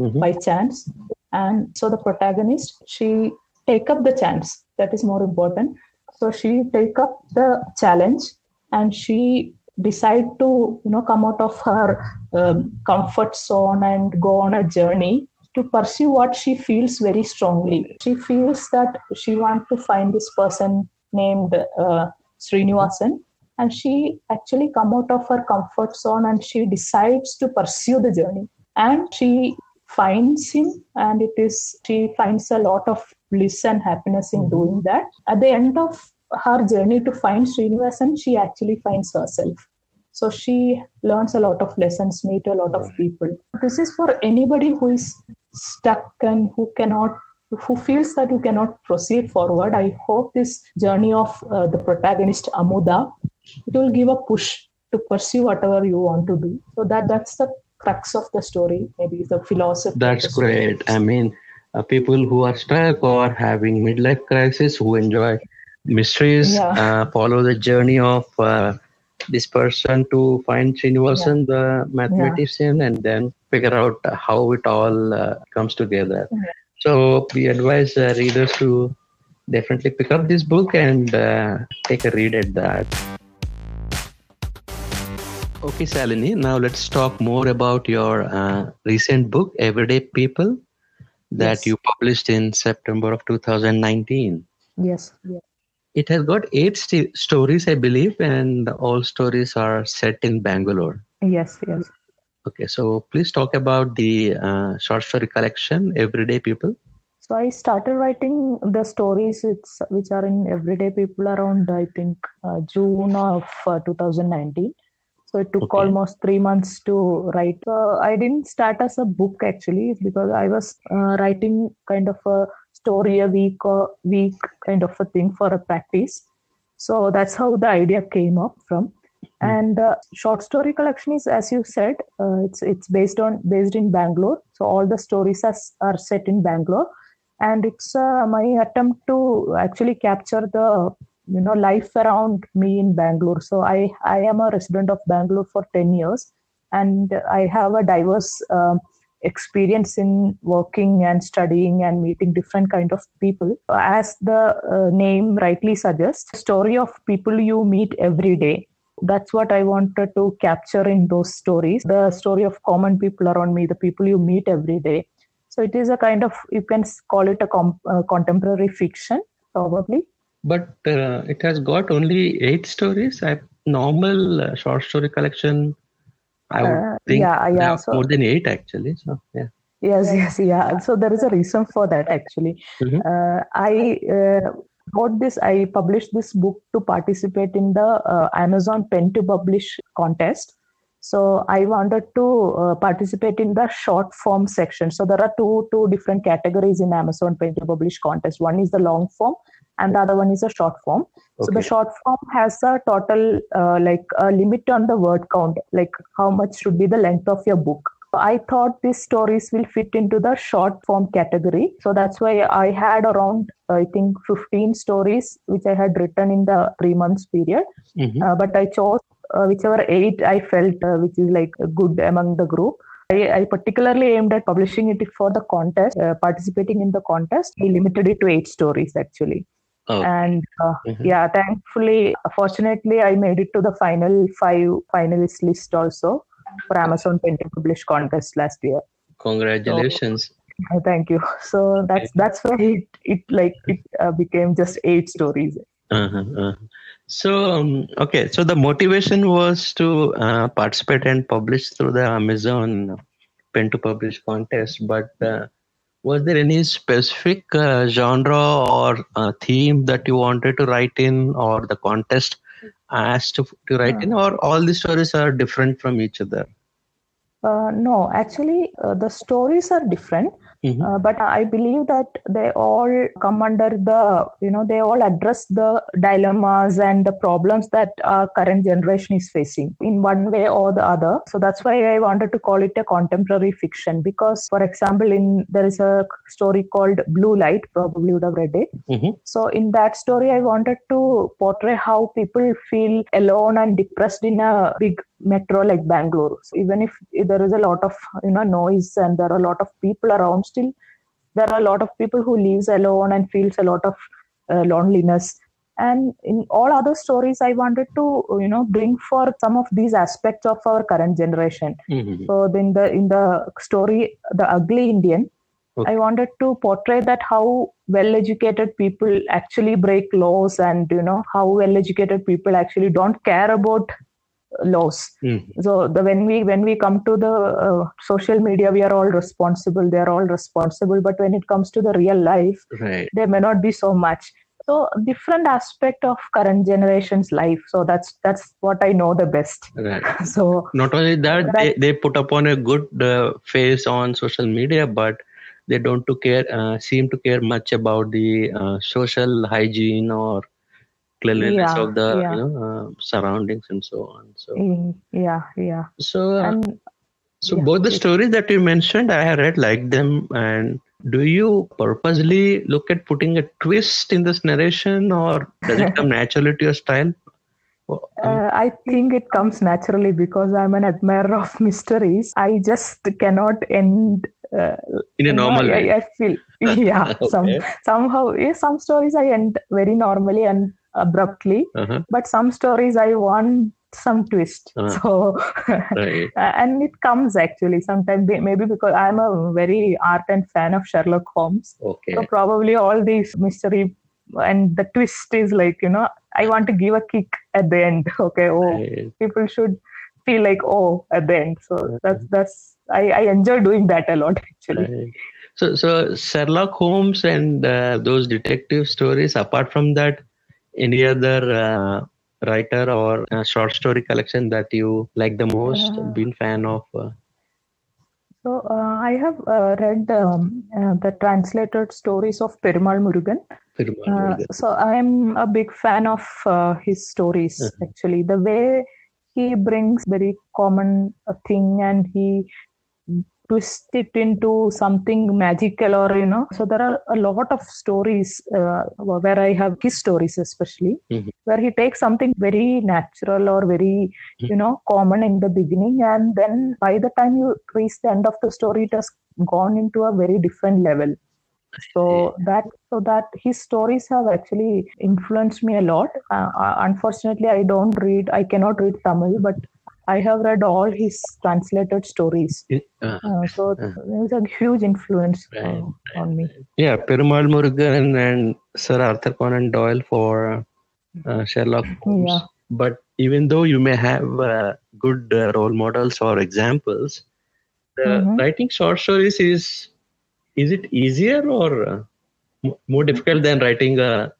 mm-hmm. by chance and so the protagonist she take up the chance that is more important so she take up the challenge and she decide to you know come out of her um, comfort zone and go on a journey to pursue what she feels very strongly. She feels that she want to find this person named uh, Srinivasan and she actually come out of her comfort zone and she decides to pursue the journey. And she finds him and it is she finds a lot of bliss and happiness in doing that at the end of her journey to find Srinivasan, she actually finds herself. So she learns a lot of lessons, meet a lot of people. This is for anybody who is stuck and who cannot, who feels that you cannot proceed forward. I hope this journey of uh, the protagonist Amuda, it will give a push to pursue whatever you want to do. So that that's the crux of the story, maybe the philosophy. That's great. I mean, uh, people who are stuck or having midlife crisis who enjoy mysteries, yeah. uh, follow the journey of uh, this person to find Srinivasan, yeah. the mathematician, yeah. and then figure out how it all uh, comes together. So we advise uh, readers to definitely pick up this book and uh, take a read at that. Okay, Salini, now let's talk more about your uh, recent book, Everyday People, that yes. you published in September of 2019. Yes. yes. It has got eight st- stories, I believe, and all stories are set in Bangalore. Yes, yes. Okay, so please talk about the uh, short story collection, Everyday People. So I started writing the stories which, which are in Everyday People around, I think, uh, June of uh, 2019 so it took okay. almost three months to write. Uh, i didn't start as a book actually because i was uh, writing kind of a story a week or week kind of a thing for a practice. So that's how the idea came up from. Mm-hmm. and uh, short story collection is as you said uh, it's it's based on based in bangalore. So all the stories are, are set in bangalore. And it's uh, my attempt to actually capture the you know life around me in bangalore. So i i am a resident of bangalore for 10 years and i have a diverse uh, experience in working and studying and meeting different kind of people. As the uh, name rightly suggests story of people you meet every day that's what i wanted to capture in those stories. The story of common people around me the people you meet every day. So it is a kind of you can call it a com- uh, contemporary fiction probably but uh, it has got only eight stories. I normal uh, short story collection. I would uh, think yeah, yeah, so, more than eight actually. So yeah. Yes, yes, yeah. So there is a reason for that actually. Mm-hmm. Uh, I uh, wrote this. I published this book to participate in the uh, Amazon Pen to Publish contest. So I wanted to participate in the short form section. So there are two two different categories in Amazon Pen to Publish contest. One is the long form and the other one is a short form. Okay. So the short form has a total uh, like a limit on the word count, like how much should be the length of your book. I thought these stories will fit into the short form category. So that's why I had around, I think, 15 stories which I had written in the three months period. Mm-hmm. Uh, but I chose uh, whichever eight I felt uh, which is like good among the group. I, I, particularly aimed at publishing it for the contest, uh, participating in the contest. I limited it to eight stories actually. Oh. And uh, mm-hmm. yeah, thankfully, fortunately, I made it to the final five finalist list also for Amazon Pen to Publish contest last year. Congratulations! So, thank you. So that's that's why it, it like it uh, became just eight stories. Uh-huh, uh-huh. So um, okay, so the motivation was to uh, participate and publish through the Amazon Pen to Publish contest, but uh, was there any specific uh, genre or uh, theme that you wanted to write in or the contest asked to, to write in or all the stories are different from each other? Uh, no actually uh, the stories are different Mm-hmm. Uh, but I believe that they all come under the, you know, they all address the dilemmas and the problems that our current generation is facing in one way or the other. So that's why I wanted to call it a contemporary fiction because, for example, in there is a story called Blue Light, probably would have read it. Mm-hmm. So in that story, I wanted to portray how people feel alone and depressed in a big metro like Bangalore. So even if there is a lot of you know noise and there are a lot of people around, still there are a lot of people who lives alone and feels a lot of uh, loneliness. And in all other stories, I wanted to you know bring for some of these aspects of our current generation. Mm-hmm. So in the in the story, the ugly Indian, okay. I wanted to portray that how well educated people actually break laws and you know how well educated people actually don't care about laws. Mm-hmm. so the when we when we come to the uh, social media we are all responsible. They are all responsible. But when it comes to the real life right. there may not be so much. So different aspect of current generation's life. So that's that's what i know the best. Right. So not only that, that they, they put upon a good uh, face on social media but they don't to care uh, seem to care much about the uh, social hygiene or cleanliness yeah, of the yeah. you know uh, surroundings and so on so mm, yeah yeah so uh, and, so yeah, both the stories that you mentioned i have read like them and do you purposely look at putting a twist in this narration or does it come naturally to your style uh, I think it comes naturally because I'm an admirer of mysteries. I just cannot end uh, in a normal way. I, I feel yeah. okay. Some somehow yeah, some stories I end very normally and abruptly uh-huh. but some stories i want some twist uh-huh. so right. and it comes actually sometimes maybe because i'm a very ardent fan of sherlock holmes okay so probably all these mystery and the twist is like you know i want to give a kick at the end okay oh right. people should feel like oh at the end so uh-huh. that's that's I, I enjoy doing that a lot actually right. so so sherlock holmes and uh, those detective stories apart from that any other uh, writer or short story collection that you like the most uh, been fan of uh? so uh, i have uh, read um, uh, the translated stories of perumal murugan so i am a big fan of his stories uh-huh. actually the way he brings very common thing and he twist it into something magical or you know so there are a lot of stories uh, where i have his stories especially mm-hmm. where he takes something very natural or very mm-hmm. you know common in the beginning and then by the time you reach the end of the story it has gone into a very different level so that so that his stories have actually influenced me a lot uh, uh unfortunately i don't read i cannot read tamil but I have read all his translated stories. Uh, uh, so uh, was a huge influence uh, right, on me. Yeah, Perumal Murugan and Sir Arthur Conan Doyle for uh, Sherlock Holmes. Yeah. But even though you may have uh, good role models or examples, mm-hmm. writing short stories is is it easier or more difficult than writing a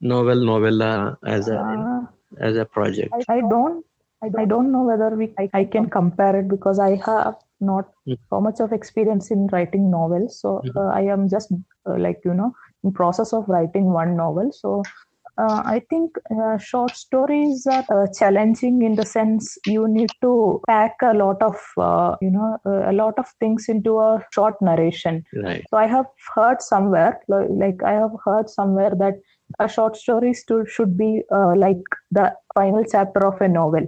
novel novella as a as a project? I, I don't I don't know whether we I, I can compare it because I have not mm. so much of experience in writing novels. So mm-hmm. uh, I am just uh, like you know in process of writing one novel. So uh, I think uh, short stories are uh, challenging in the sense you need to pack a lot of uh, you know a lot of things into a short narration. Right. So I have heard somewhere like I have heard somewhere that a short story should be like the final chapter of a novel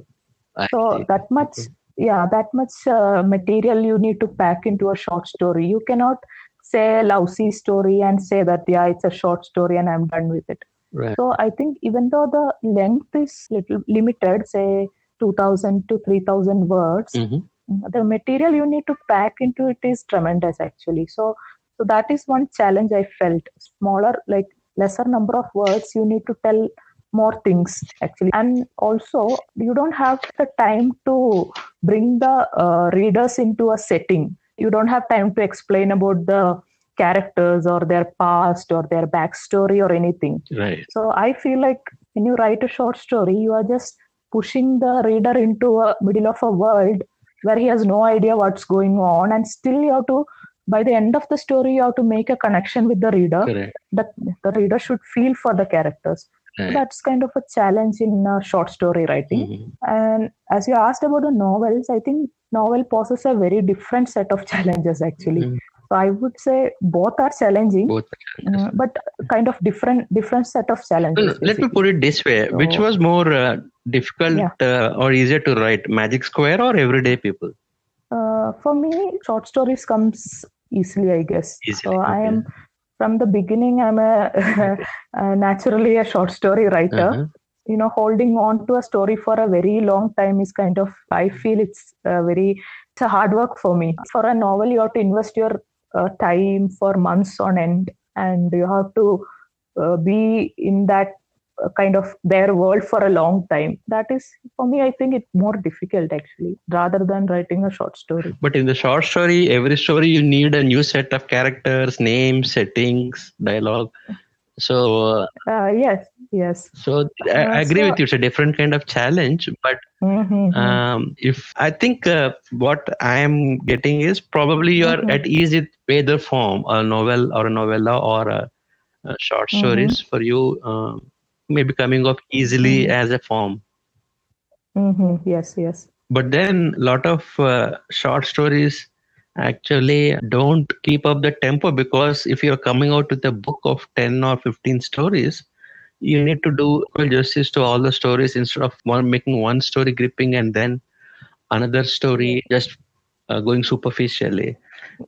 so that much yeah that much uh, material you need to pack into a short story. You cannot say a lousy story and say that yeah it's a short story and i'm done with it. Right. so i think even though the length is little limited say 2000 to 3000 words mm-hmm. the material you need to pack into it is tremendous actually. So so that is one challenge i felt. Smaller like lesser number of words you need to tell more things actually. And also you don't have the time to bring the uh, readers into a setting. You don't have time to explain about the characters or their past or their backstory or anything. Right. So i feel like when you write a short story you are just pushing the reader into a middle of a world where he has no idea what's going on and still you have to by the end of the story you have to make a connection with the reader. Correct. that the reader should feel for the characters Right. that's kind of a challenge in uh, short story writing Mhm. and as you asked about the novels i think novel poses a very different set of challenges actually Mhm. so i would say both are challenging Both. uh, but kind of different different set of challenges Well, let me put it this way: which was more uh, difficult uh, or easier to write, Magic Square or Everyday People? uh, for me short stories comes easily i guess Easily, so i am from the beginning i'm a, naturally a short story writer Uh-huh. you know holding on to a story for a very long time is kind of i feel it's uh, very it's a hard work for me for a novel you have to invest your uh, time for months on end and you have to uh, be in that kind of their world for a long time that is for me i think it's more difficult actually rather than writing a short story But in the short story, every story you need a new set of characters, names, settings, dialogue. So, uh, uh, yes yes so I, I Uh, agree so- with you. It's a different kind of challenge. But Mhm, um, if I think uh, what I am getting is probably you are Mhm. at ease with either form, a novel or a novella or a, a short Mhm. stories for you. Um, maybe coming up easily Mhm. as a form. mhm, yes yes but then a lot of uh, short stories actually don't keep up the tempo because if you're coming out with a book of 10 or 15 stories you need to do justice to all the stories instead of one making one story gripping and then another story just uh, going superficially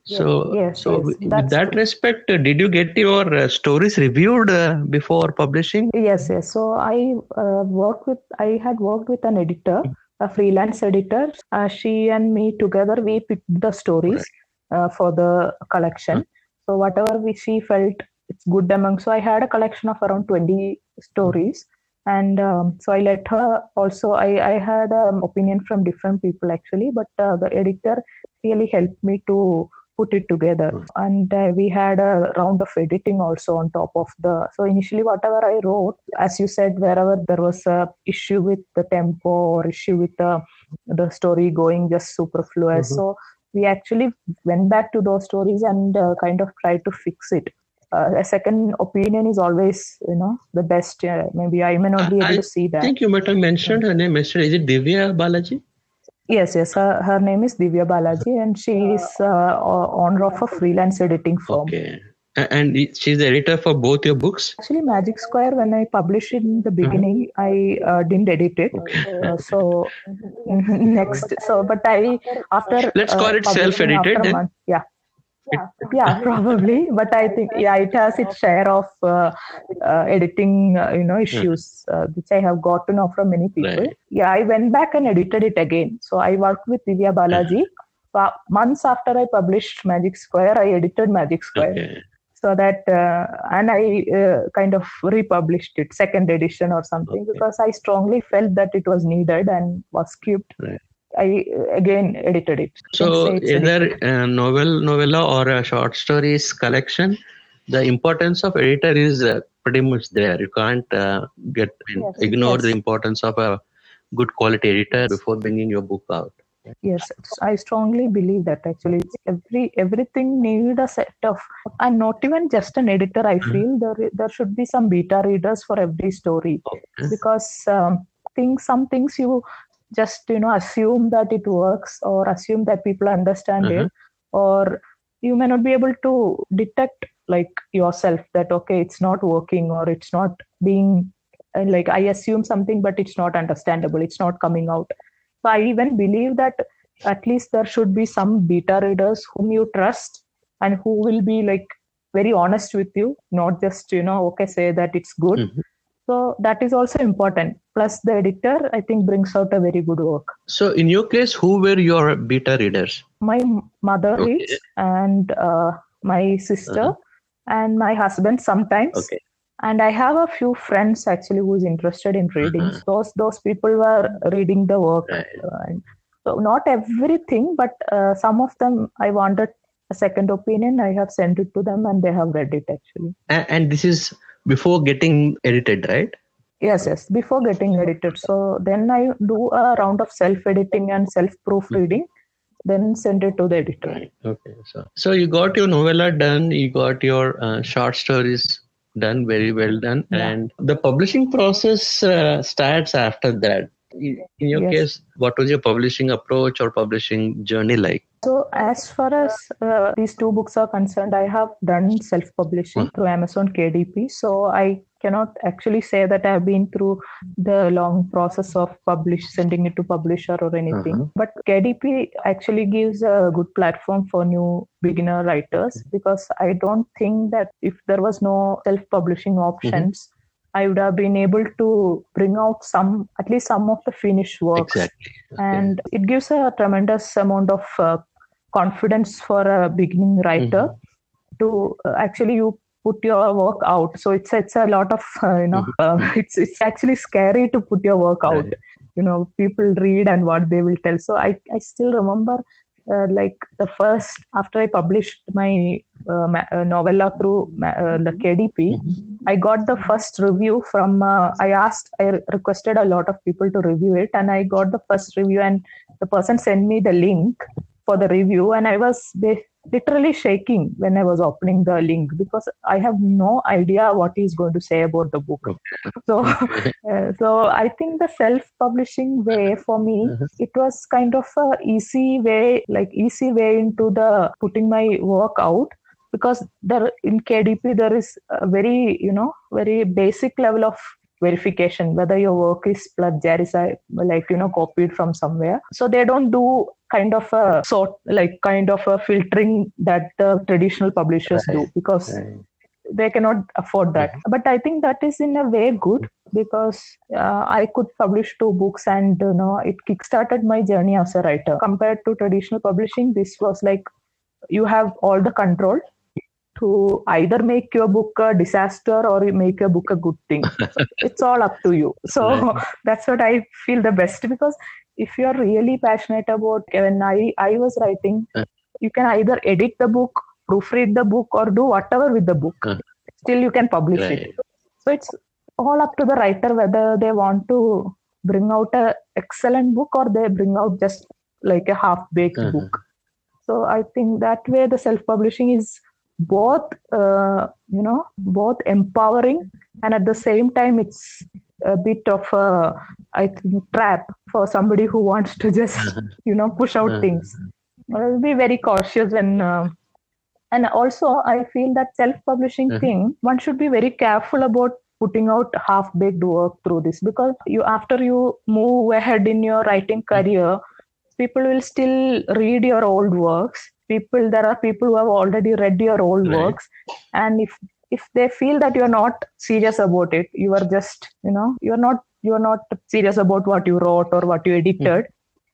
so yes, so yes, with that true. respect uh, did you get your uh, stories reviewed uh, before publishing Yes, yes. So I uh, worked with, I had worked with an editor, a freelance editor. Uh, she and me together, we picked the stories uh, for the collection. So whatever we she felt it's good among. So I had a collection of around 20 stories. And um, so I let her also, I, I had an opinion from different people actually, but uh, the editor really helped me to put it together and uh, we had a round of editing also on top of the so initially whatever i wrote as you said wherever there was a issue with the tempo or issue with the the story going just superfluous Mhm. so we actually went back to those stories and uh, kind of tried to fix it uh, a second opinion is always you know the best uh, maybe i may not be able I to see that I think you might have mentioned her name yesterday. Is it Divya Balaji? Yes yes her, her name is divya balaji and she is uh, owner of a freelance editing firm Okay. And she's the editor for both your books? Actually, Magic Square, when I published in the beginning, I uh, didn't edit it. Uh, so next, so but I after Let's call it self-edited after a then. month- yeah. Yeah, probably, but I think yeah, it has its share of uh, uh, editing, uh, you know, issues uh, which I have got to know from many people. Right. Yeah, I went back and edited it again. So I worked with Divya Balaji. Pa- months after I published Magic Square, I edited Magic Square Okay. so that uh, and i uh, kind of republished it second edition or something Okay. because i strongly felt that it was needed and was skipped Right. I again edited it So either a novel, novella, or a short stories collection, the importance of editor is uh, pretty much there. You can't uh, get Yes, ignore yes. the importance of a good quality editor before bringing your book out. yes i strongly believe that actually every everything need a set of and not even just an editor i Mm-hmm. feel there there should be some beta readers for every story Okay. because um, things some things you just you know assume that it works or assume that people understand Uh-huh. it or you may not be able to detect like yourself that okay it's not working or it's not being like i assume something but it's not understandable it's not coming out so i even believe that at least there should be some beta readers whom you trust and who will be like very honest with you not just you know okay say that it's good Mhm. So that is also important plus the editor i think brings out a very good work So in your case, who were your beta readers? my mother Okay. reads and uh, my sister and my husband sometimes Okay. and i have a few friends actually who's interested in reading Mhm. those those people were reading the work Right. and so not everything but uh, some of them i wanted a second opinion i have sent it to them and they have read it actually A- And this is before getting edited, right? yes yes before getting edited so then i do a round of self editing and self proofreading then send it to the editor. Right. Okay. So, so you got your novella done. You got your uh, short stories done. Very well done. Yeah. And the publishing process uh, starts after that. In your yes. case, what was your publishing approach or publishing journey like? So, as far as uh, these two books are concerned, I have done self publishing through Amazon KDP. So, I cannot actually say that I've been through the long process of publish sending it to publisher or anything. Uh-huh. But KDP actually gives a good platform for new beginner writers because I don't think that if there was no self-publishing options, mm-hmm. I would have been able to bring out some, at least some of the finished works. Exactly. Okay. And it gives a tremendous amount of uh, confidence for a beginning writer mm-hmm. to uh, actually you put your work out so it's it's a lot of uh, you know mm-hmm. uh, it's it's actually scary to put your work out right. you know people read and what they will tell so i i still remember like the first after i published my uh, uh, novella through uh, the kdp mm-hmm. i got the first review from i asked i requested a lot of people to review it and i got the first review and the person sent me the link for the review and i was literally shaking when I was opening the link because I have no idea what he's going to say about the book. So, uh, so I think the self-publishing way for me, uh-huh. it was kind of a easy way, like easy way into the putting my work out because there in KDP there is a very you know very basic level of verification whether your work is plagiarized like you know copied from somewhere so they don't do kind of a sort like kind of a filtering that the traditional publishers right. do because right. they cannot afford that but i think that is in a way good because uh, i could publish two books and you know it kickstarted my journey as a writer compared to traditional publishing this was like you have all the control to either make your book a disaster or make your book a good thing. It's all up to you. So right. that's what I feel the best because if you're really passionate about when I, I was writing, uh. you can either edit the book, proofread the book, or do whatever with the book. Uh. Still you can publish right. it. So it's all up to the writer whether they want to bring out a excellent book or they bring out just like a half baked uh-huh. book. So I think that way the self publishing is both uh, you know both empowering and at the same time it's a bit of a i think trap for somebody who wants to just you know push out uh-huh. things I'll be very cautious and uh, and also i feel that self-publishing uh-huh. thing one should be very careful about putting out half-baked work through this because you after you move ahead in your writing career people will still read your old works people there are people who have already read your old right. works and if if they feel that you're not serious about it you are just you know you're not you're not serious about what you wrote or what you edited mm.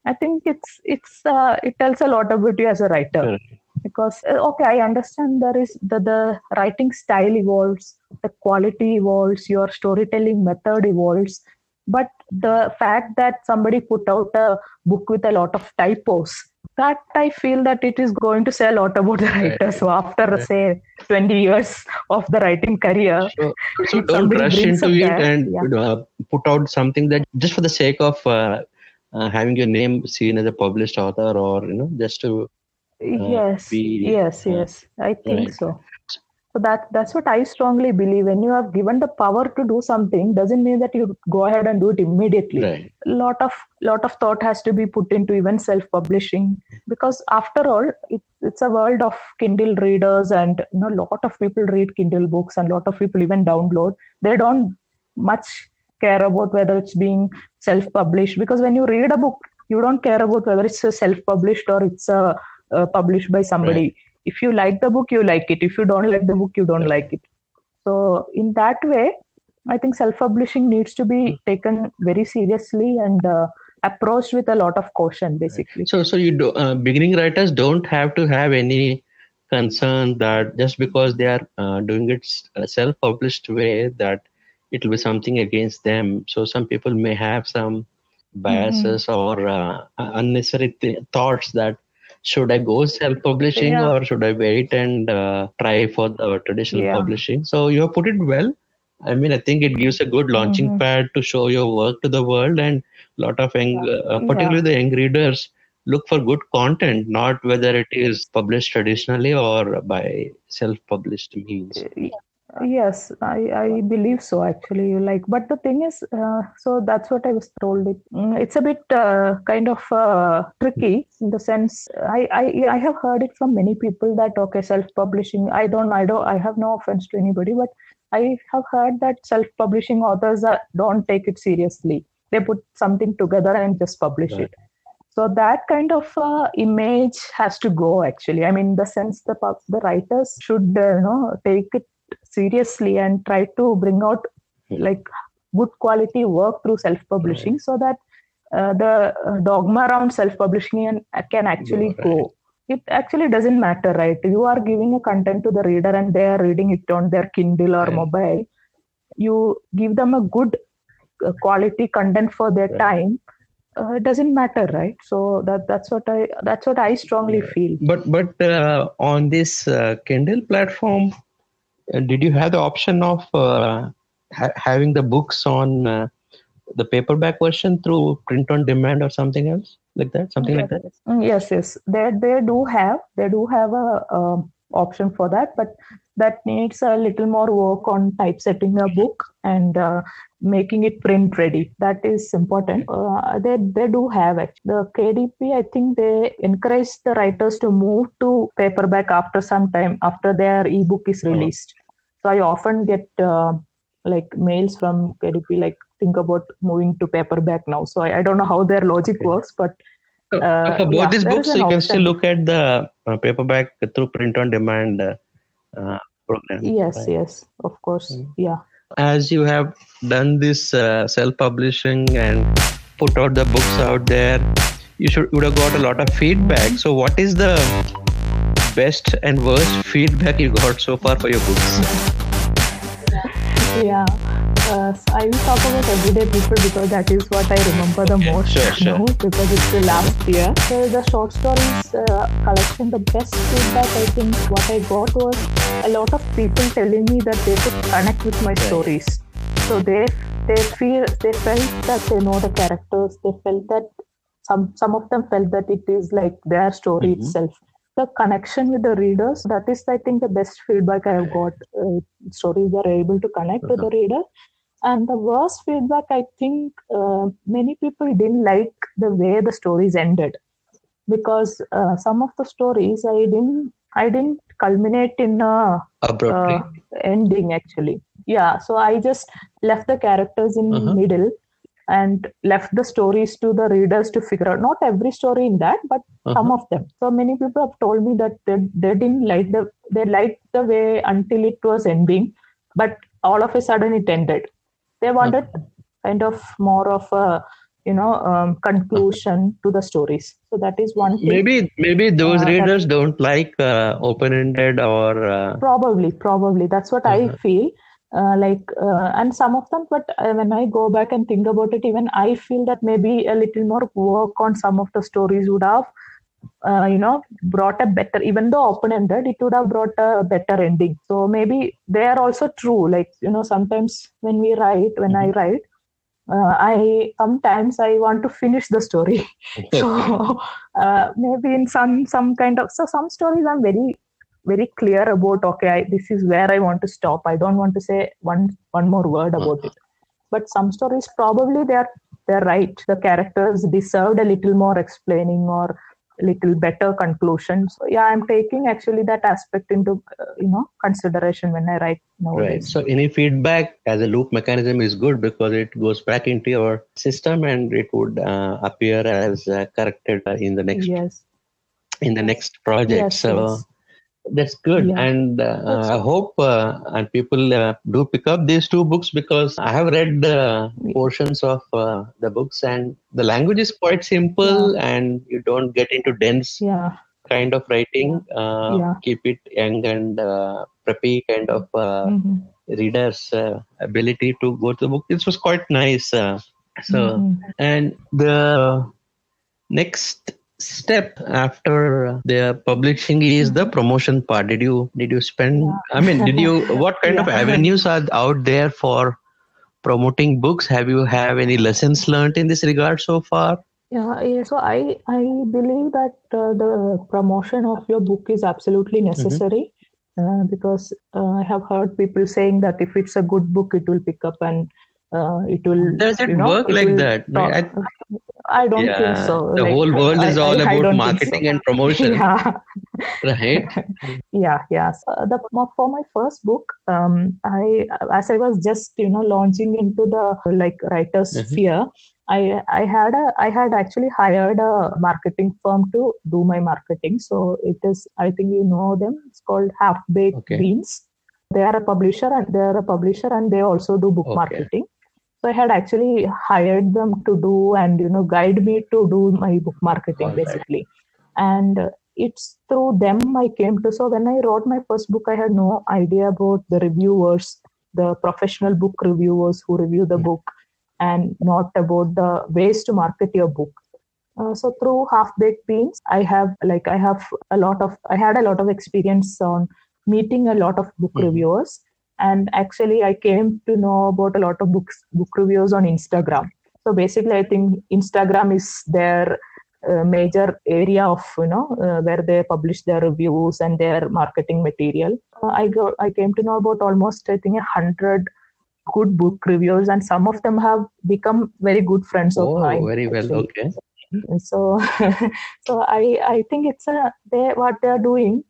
i think it's it's uh, it tells a lot about you as a writer because uh, okay i understand there is the, the writing style evolves the quality evolves your storytelling method evolves but the fact that somebody put out a book with a lot of typos that I feel that it is going to say a lot about the writer. So after say 20 years of the writing career, so, so don't rush into it that, and yeah. uh, put out something that just for the sake of uh, uh, having your name seen as a published author, or you know, just to uh, yes, be, yes, yes, I think right. so so that that's what i strongly believe. When you have given the power to do something doesn't mean that you go ahead and do it immediately. Right. lot of lot of thought has to be put into even self publishing because after all it, it's a world of kindle readers and you know a lot of people read kindle books and a lot of people even download. They don't much care about whether it's being self published because when you read a book you don't care about whether it's self published or it's a, uh, published by somebody. Right if you like the book you like it. If you don't like the book you don't like it. So in that way i think self publishing needs to be hmm. taken very seriously and uh, approached with a lot of caution basically. So so you do uh, beginning writers don't have to have any concern that just because they are uh, doing it self published way that it will be something against them. So some people may have some biases mm-hmm. or uh, unnecessary th- thoughts that should I go self publishing yeah. or should I wait and uh, try for the traditional yeah. publishing? So you have put it well. I mean, I think it gives a good launching mm-hmm. pad to show your work to the world, and a lot of young, uh, particularly yeah. the young readers, look for good content, not whether it is published traditionally or by self-published means. Yes, I, I believe so actually. Like, but the thing is, uh, so that's what I was told. It, mm, it's a bit uh, kind of uh, tricky in the sense I, I I have heard it from many people that okay, self-publishing. I don't I don't I have no offense to anybody, but I have heard that self-publishing authors are, don't take it seriously. They put something together and just publish right. it. So that kind of uh, image has to go. Actually, I mean, the sense the the writers should uh, you know take it seriously and try to bring out like good quality work through self-publishing, right. so that uh, the uh, dogma around self-publishing can actually right. go. It actually doesn't matter right? You are giving a content to the reader and they are reading it on their kindle or right. mobile. You give them a good uh, quality content for their time. Uh, it doesn't matter right? So that that's what i that's what i strongly feel. But but uh, on this uh, kindle platform uh, did you have the option of uh, ha- having the books on the paperback version through print on demand or something else? Like that? Something yes, like that? Mm, yes yes. They they do have they do have a, a option for that but that needs a little more work on typesetting a book and uh, making it print ready that is important uh, they they do have it the kdp i think they encourage the writers to move to paperback after some time after their ebook is oh. released so i often get uh, like mails from kdp like think about moving to paperback now. So I, I don't know how their logic works, but uh, for both yeah, these books, you can still look at the uh, paperback through print on demand uh, uh program. Yes, right? yes, of course, mm-hmm. yeah. As you have done this uh, self-publishing and put out the books out there, you should would have got a lot of feedback. So, what is the best and worst feedback you got so far for your books? Yeah uh, I will talk about everyday people because that is what I remember the most sure, sure. because it's the last year. So the short stories uh, collection, the best feedback I think what I got was a lot of people telling me that they could connect with my stories. So they they feel they felt that they know the characters. They felt that some some of them felt that it is like their story mm-hmm. itself the connection with the readers that is i think the best feedback i have got uh, stories are able to connect uh-huh. to the reader and the worst feedback, I think uh, many people didn't like the way the stories ended because uh, some of the stories I didn't I didn't culminate in a uh, ending actually. Yeah, so I just left the characters in uh-huh. middle and left the stories to the readers to figure out. Not every story in that, but uh-huh. some of them. So many people have told me that they, they didn't like the they liked the way until it was ending, but all of a sudden it ended they wanted okay. kind of more of a you know um, conclusion to the stories so that is one thing. maybe maybe those uh, readers don't like uh, open ended or uh... probably probably that's what uh-huh. i feel uh, like uh, and some of them but uh, when i go back and think about it even i feel that maybe a little more work on some of the stories would have uh, you know brought a better even though open ended it would have brought a better ending. So maybe they are also true. Like you know sometimes when we write when mm-hmm. i write uh, i sometimes i want to finish the story. So uh, maybe in some some kind of so some stories i'm very very clear about okay I, this is where i want to stop. I don't want to say one one more word about it. But some stories probably they're they're right. The characters deserved a little more explaining or little better conclusion. So yeah i'm taking actually that aspect into uh, you know consideration when i write nowadays. right. So any feedback as a loop mechanism is good because it goes back into your system and it would uh, appear as uh, corrected in the next yes. in the next project. Yes, so yes that's good yeah. and uh, i hope uh, and people uh, do pick up these two books because i have read the portions of uh, the books and the language is quite simple yeah. and you don't get into dense yeah. kind of writing uh, keep it young and uh, preppy kind of mm-hmm. readers ability to go to the book this was quite nice so mm-hmm. and the next step after the publishing is the promotion part did you did you spend i mean did you what kind yeah. of avenues are out there for promoting books have you have any lessons learned in this regard so far Yeah, yeah, so I I believe that uh, the promotion of your book is absolutely Mm-hmm. necessary uh, because uh, I have heard people saying that if it's a good book, it will pick up and uh, it will. Does it you know, work it like that? talk- I- I don't think so. the Like, whole world is I- all I- about don't so. marketing and promotion, Yeah, right? yeah, yeah. So the for my first book, um, I as I was just you know launching into the like writer's Mhm. sphere, I I had a I had actually hired a marketing firm to do my marketing. So it is I think you know them. It's called Half Baked Okay. Beans. They are a publisher and they are a publisher and they also do book Okay. marketing. So I had actually hired them to do and you know guide me to do my book marketing right. basically. And it's through them I came to. So when I wrote my first book, I had no idea about the reviewers, the professional book reviewers who review the Mm. book, and not about the ways to market your book. Uh, so through half baked beans, I have like I have a lot of I had a lot of experience on meeting a lot of book Mhm. reviewers, and actually I came to know about a lot of books book reviews on Instagram. So basically, I think Instagram is their uh, major area of you know uh, where they publish their reviews and their marketing material. Uh, I go I came to know about almost I think a hundred good book reviews, and some of them have become very good friends of Oh, mine. very well. actually Okay. so so i i think it's a they what they are doing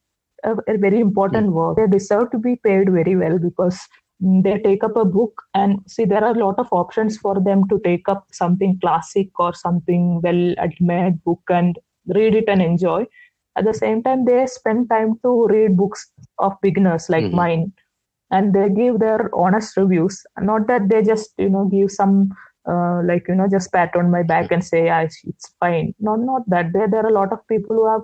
a, a very important work. They deserve to be paid very well because they take up a book and see there are a lot of options for them to take up something classic or something well admired book and read it and enjoy. At the same time they spend time to read books of beginners like Mhm. mine. And they give their honest reviews. Not that they just you know give some uh, like you know just pat on my back and say yeah, it's, fine. Not not that. There there are a lot of people who have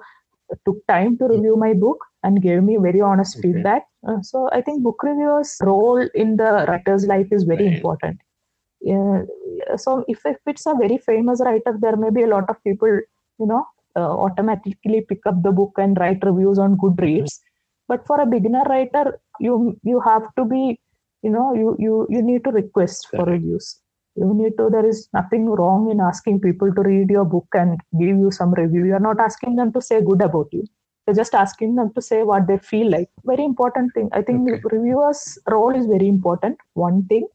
took time to review my book and gave me very honest Okay. feedback. Uh, so i think book reviewers role in the writer's life is very Right. important. Yeah, so if, if it's a very famous writer there may be a lot of people you know uh, automatically pick up the book and write reviews on goodreads. But for a beginner writer you you have to be you know you you you need to request for reviews. You need to there is nothing wrong in asking people to read your book and give you some review. You're not asking them to say good about you you're just asking them to say what they feel like. Very important thing. I think Okay. reviewers role is very important one thing.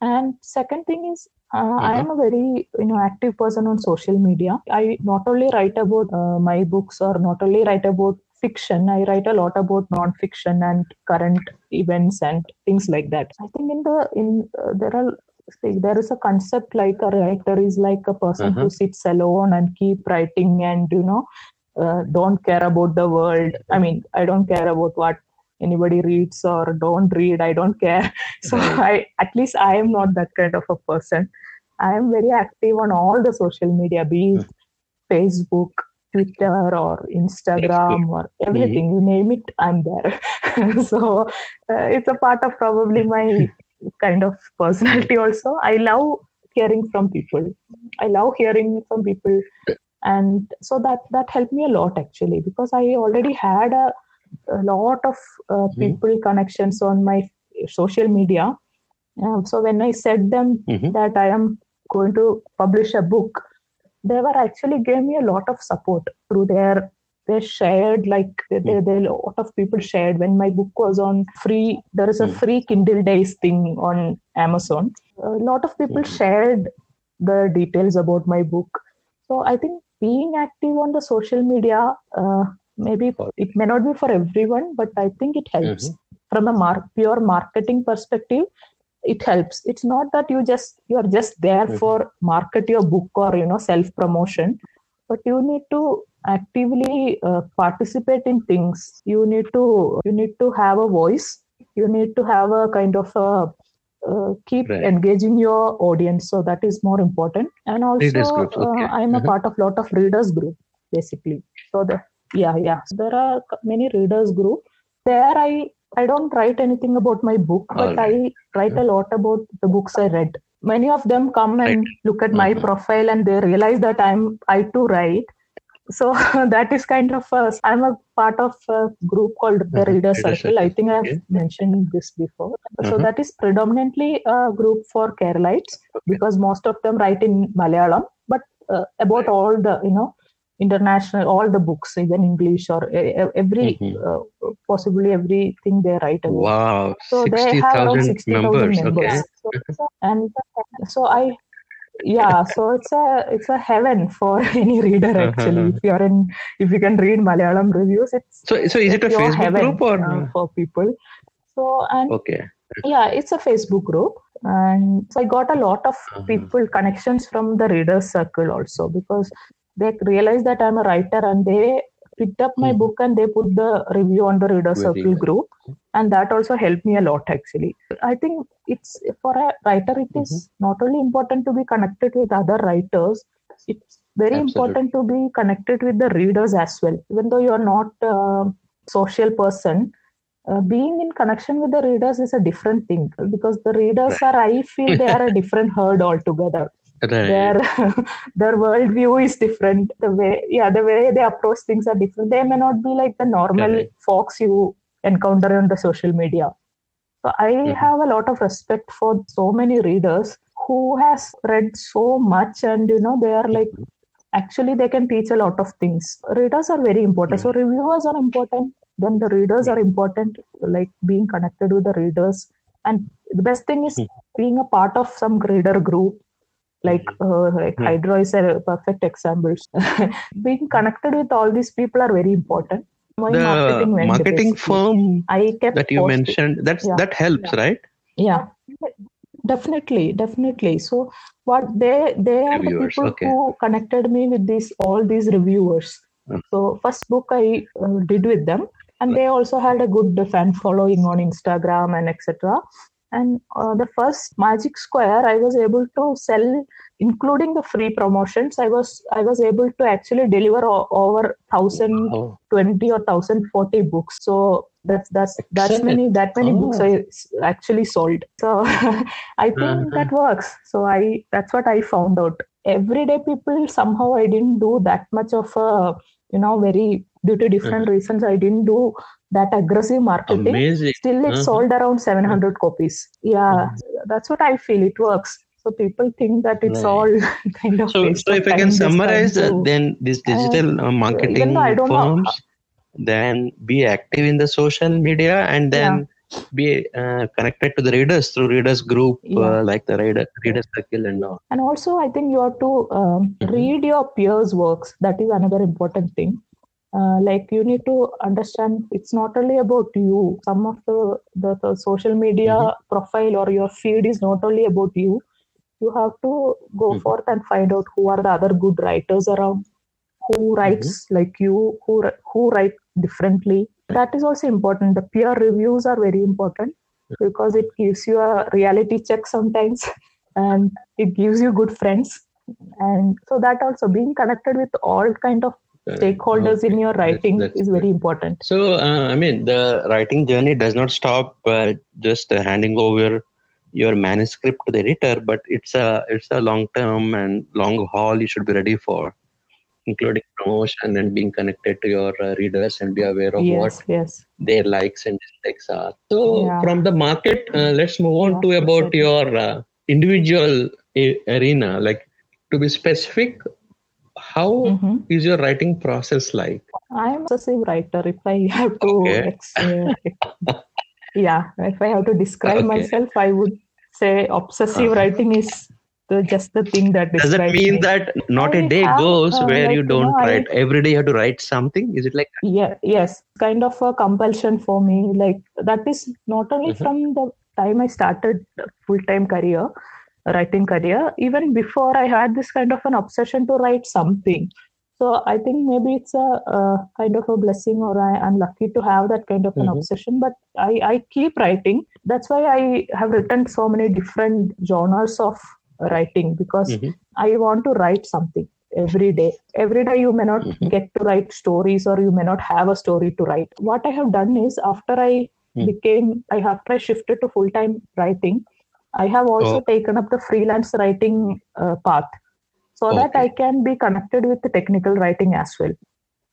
And second thing is uh, i am a very you know active person on social media. I not only write about uh, my books or not only write about fiction i write a lot about non-fiction and current events and things like that. I think in the in uh, there are see, there is a concept like a writer is like a person who sits alone and keep writing and you know uh, don't care about the world. I mean i don't care about what anybody reads or don't read. I don't care. So i at least i am not that kind of a person. I am very active on all the social media be it facebook twitter or instagram or everything. You name it i'm there. So uh, it's a part of probably my kind of personality also. I love hearing from people. I love hearing from people and so that that helped me a lot actually because i already had a, a lot of uh, people connections on my social media um, so when i said them Mhm. that i am going to publish a book they were actually gave me a lot of support through their they shared like they, they, they a lot of people shared when my book was on free there is a Mm. free kindle days thing on amazon a lot of people Mhm. shared the details about my book so i think being active on the social media uh, maybe it may not be for everyone but i think it helps. From a mar- pure marketing perspective it helps. It's not that you just you are just there Mhm. for market your book or you know self promotion but you need to actively uh, participate in things. You need to you need to have a voice. You need to have a kind of a uh, keep Right. engaging your audience so that is more important and also okay. uh, i am a Mhm. part of lot of readers group basically so the yeah yeah so there are many readers group there i i don't write anything about my book but Alright. i write a lot about the books i read many of them come and look at my Mhm. profile and they realize that i'm i too write so that is kind of I'm a part of a group called the Mhm. reader circle i think i've okay. mentioned this before so Mhm. that is predominantly a group for keralites because most of them write in malayalam but uh, about all the you know international all the books even english or every mm-hmm. uh, possibly everything they write about wow so 60, they have around 60,000 members, members. Okay. So, so, and so i yeah so it's a it's a heaven for any reader uh-huh. actually uh-huh. if you're in if you can read malayalam reviews it's so so is it a facebook group or uh, for people so and okay yeah it's a facebook group and so i got a lot of uh-huh. people connections from the readers circle also because they realize that I'm a writer and they picked up my mm-hmm. book and they put the review on the reader circle group and that also helped me a lot actually i think it's for a writer It is mm-hmm. not only important to be connected with other writers it's very Absolutely. important to be connected with the readers as well even though you're not a social person uh, being in connection with the readers is a different thing because the readers are i feel they are a different herd altogether right. their their worldview is different the way yeah the way they approach things are different they may not be like the normal right. folks you encounter on the social media so i mm-hmm. have a lot of respect for so many readers who has read so much and you know they are like actually they can teach a lot of things readers are very important mm-hmm. so reviewers are important then the readers are important like being connected with the readers and the best thing is mm-hmm. being a part of some reader group like uh, like yeah. hydro is a perfect example being connected with all these people are very important my the marketing, marketing firm I kept that you posting. mentioned that's yeah. that helps yeah. right yeah definitely definitely so what they they are reviewers, the people okay. who connected me with these all these reviewers uh. so first book i uh, did with them and they also had a good fan following on instagram and etc and uh, the first magic square i was able to sell including the free promotions i was i was able to actually deliver o- over 1020 or 1040 books. So that's that's that's many that many oh. books i actually sold. So i think uh-huh. that works. So i that's what i found out. Everyday people somehow i didn't do that much of a you know very due to different uh-huh. reasons i didn't do that aggressive marketing Amazing. still it uh-huh. sold around 700 copies yeah uh-huh. that's what i feel it works so people think that it's right. all kind of so, so if i can summarize uh, then this digital uh, marketing firms know. then be active in the social media and then yeah. Be uh, connected to the readers through readers group uh, like the reader reader circle and all and also i think you have to um, mm-hmm. read your peers works that is another important thing uh, like you need to understand it's not only about you some of the, the, the social media mm-hmm. profile or your feed is not only about you you have to go mm-hmm. forth and find out who are the other good writers around who writes mm-hmm. like you who who write differently that is also important. The peer reviews are very important because it gives you a reality check sometimes and it gives you good friends. And so that also being connected with all kind of stakeholders okay. in your writing that's, that's is very important. So uh, i mean the writing journey does not stop uh, just uh, handing over your manuscript to the editor but it's a it's a long term and long haul you should be ready for including promotion and being connected to your uh, readers and be aware of yes, what yes. their likes and dislikes are so yeah. from the market uh, let's move on yeah, to about your uh, individual a- arena like to be specific how mm-hmm. is your writing process like i'm a obsessive writer if i have to okay. Yeah if i have to describe okay. myself i would say obsessive uh-huh. writing is the, just the thing that does it mean me. that not I a day have, goes uh, where like, you don't you know, write? I, every day you have to write something? Is it like yeah yes. Kind of a compulsion for me. Like that is not only mm-hmm. from the time i started full-time career writing career even before i had this kind of an obsession to write something. So i think maybe it's a, a kind of a blessing or I, am lucky to have that kind of an mm-hmm. obsession. But I, I keep writing. That's why i have written so many different genres of writing because mm-hmm. i want to write something every day every day you may not mm-hmm. get to write stories or you may not have a story to write what i have done is after i mm. became i after i shifted to full-time writing I have also oh. taken up the freelance writing uh, path so okay. that I can be connected with the technical writing as well.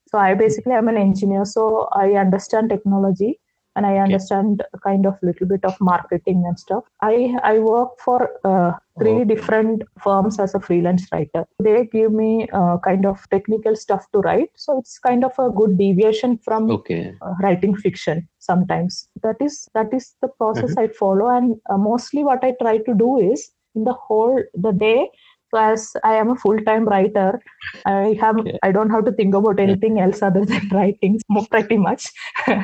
So I basically am an engineer, so I understand technology and I understand okay. kind of little bit of marketing and stuff. I I work for uh, three different firms as a freelance writer. They give me uh, kind of technical stuff to write, so it's kind of a good deviation from Okay. uh, writing fiction sometimes. That is that is the process i follow. And uh, mostly what i try to do is in the whole the day so as i am a full-time writer. I have Okay. i don't have to think about anything else other than writing pretty much.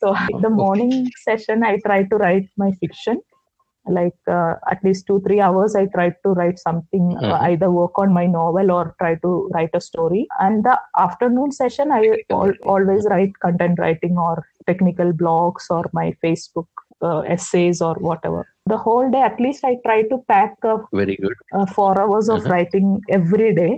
So in the morning session i try to write my fiction like uh, at least two three hours i try to write something uh, Mhm. either work on my novel or try to write a story and the afternoon session i al- always write content writing or technical blogs or my facebook uh, essays or whatever the whole day at least i try to pack uh, Very good. uh, four hours of Mhm. writing every day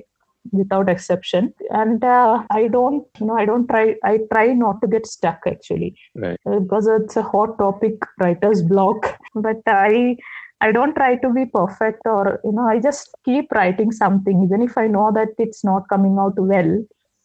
without exception and uh, i don't you know i don't try i try not to get stuck actually Right. uh, because it's a hot topic writer's block but i i don't try to be perfect or you know i just keep writing something even if i know that it's not coming out well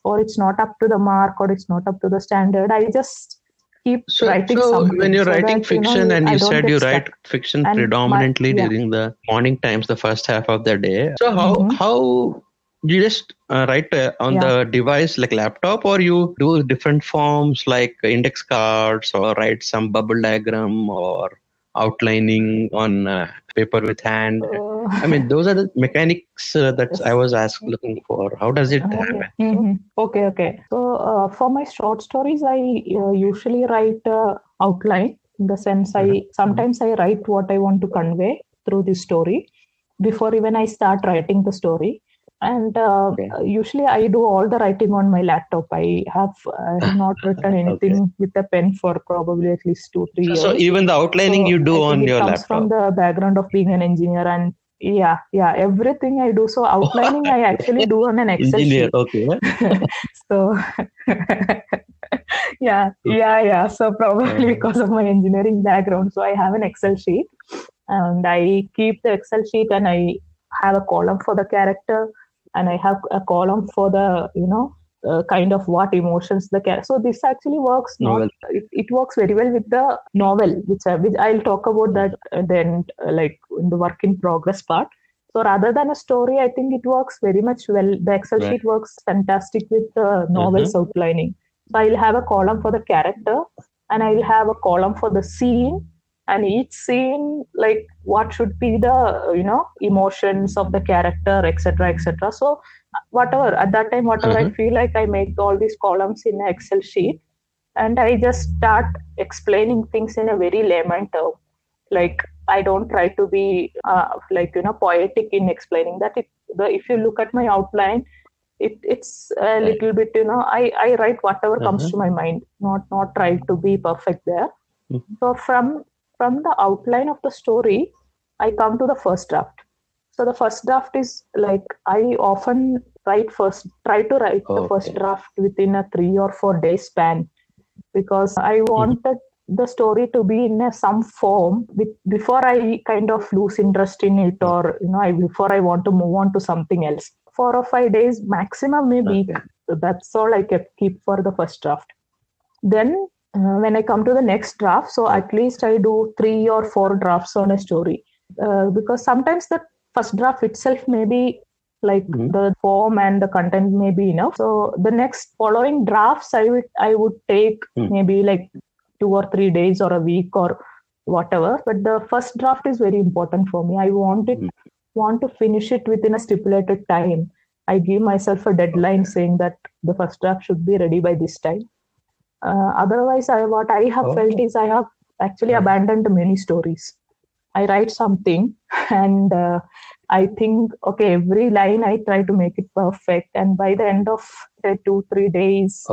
or it's not up to the mark or it's not up to the standard i just keep So, writing so something when you're so writing that, you know, fiction and you said you stuck. write fiction And my- predominantly yeah. during the morning times, the first half of the day. So how Mhm. how you just uh, write uh, on Yeah. the device like laptop, or you do different forms like index cards, or write some bubble diagram, or outlining on uh, paper with hand. Uh, I mean, those are the mechanics uh, that I was asked looking for. How does it happen? Okay. Mhm. okay, okay. So uh, for my short stories, I uh, usually write uh, outline in the sense I Mhm. sometimes I write what I want to convey through the story before even I start writing the story. And uh, Okay. usually I do all the writing on my laptop. I have, have not written anything with a pen for probably at least two, three years. so even the outlining So you do on your comes laptop. from the background of being an engineer and yeah yeah everything i do so outlining i actually do on an excel Engineer, sheet okay. so yeah yeah yeah so probably Uh-huh. because of my engineering background so i have an excel sheet and i keep the excel sheet and i have a column for the character and i have a column for the you know uh, kind of what emotions the character so this actually works Novel. not it, it works very well with the novel which, I, which i'll talk about that uh, then uh, like in the work in progress part so rather than a story i think it works very much well the excel Right. sheet works fantastic with the novels outlining so I'll have a column for the character and I'll have a column for the scene and each scene like what should be the you know emotions of the character etc etc so whatever at that time whatever i Mhm. feel like i make all these columns in an excel sheet and i just start explaining things in a very layman term like i don't try to be uh, like you know poetic in explaining that it, the, if you look at my outline it, it's a little bit you know i, I write whatever comes Uh-huh. to my mind not not try to be perfect there Mhm. so from from the outline of the story i come to the first draft. So the first draft is like i often write first try to write the first draft within a three or four day span because i Mm-hmm. wanted the story to be in a, some form with, before i kind of lose interest in it or you know I, before i want to move on to something else. Four or five days maximum maybe. Okay. that's all i kept keep for the first draft. Then uh, when i come to the next draft so at least i do three or four drafts on a story uh, because sometimes the first draft itself may be like Mhm. the form and the content may be enough so the next following drafts i would i would take Hmm. maybe like two or three days or a week or whatever but the first draft is very important for me i want it Hmm. want to finish it within a stipulated time i give myself a deadline saying that the first draft should be ready by this time uh, otherwise I, what i have Okay. felt is i have actually abandoned many stories i write something and uh, i think okay every line i try to make it perfect and by the end of say two three days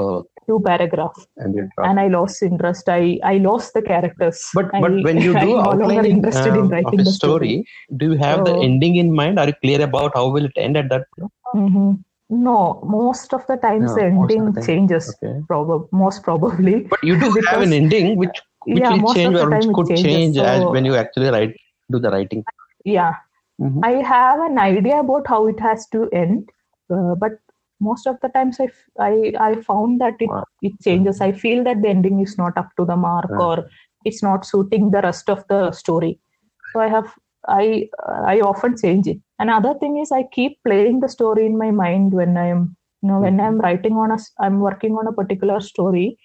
two paragraph and and i lost interest i i lost the characters But I, but when you do I'm no interested in um, writing of a the story, story, do you have the ending in mind? Are you clear about how will it end at that? point? Mhm. No most of the times No, the ending the time. changes Okay. probably most probably But you do have an ending which which yeah will most change of the or which time it could changes. change as when you actually write do the writing. yeah Mhm. i have an idea about how it has to end uh, but most of the times I, f- I I found that it, Wow. it changes i feel that the ending is not up to the mark or it's not suiting the rest of the story so i have I I often change it. Another thing is I keep playing the story in my mind when I'm you know when Mm-hmm. I'm writing on a I'm working on a particular story.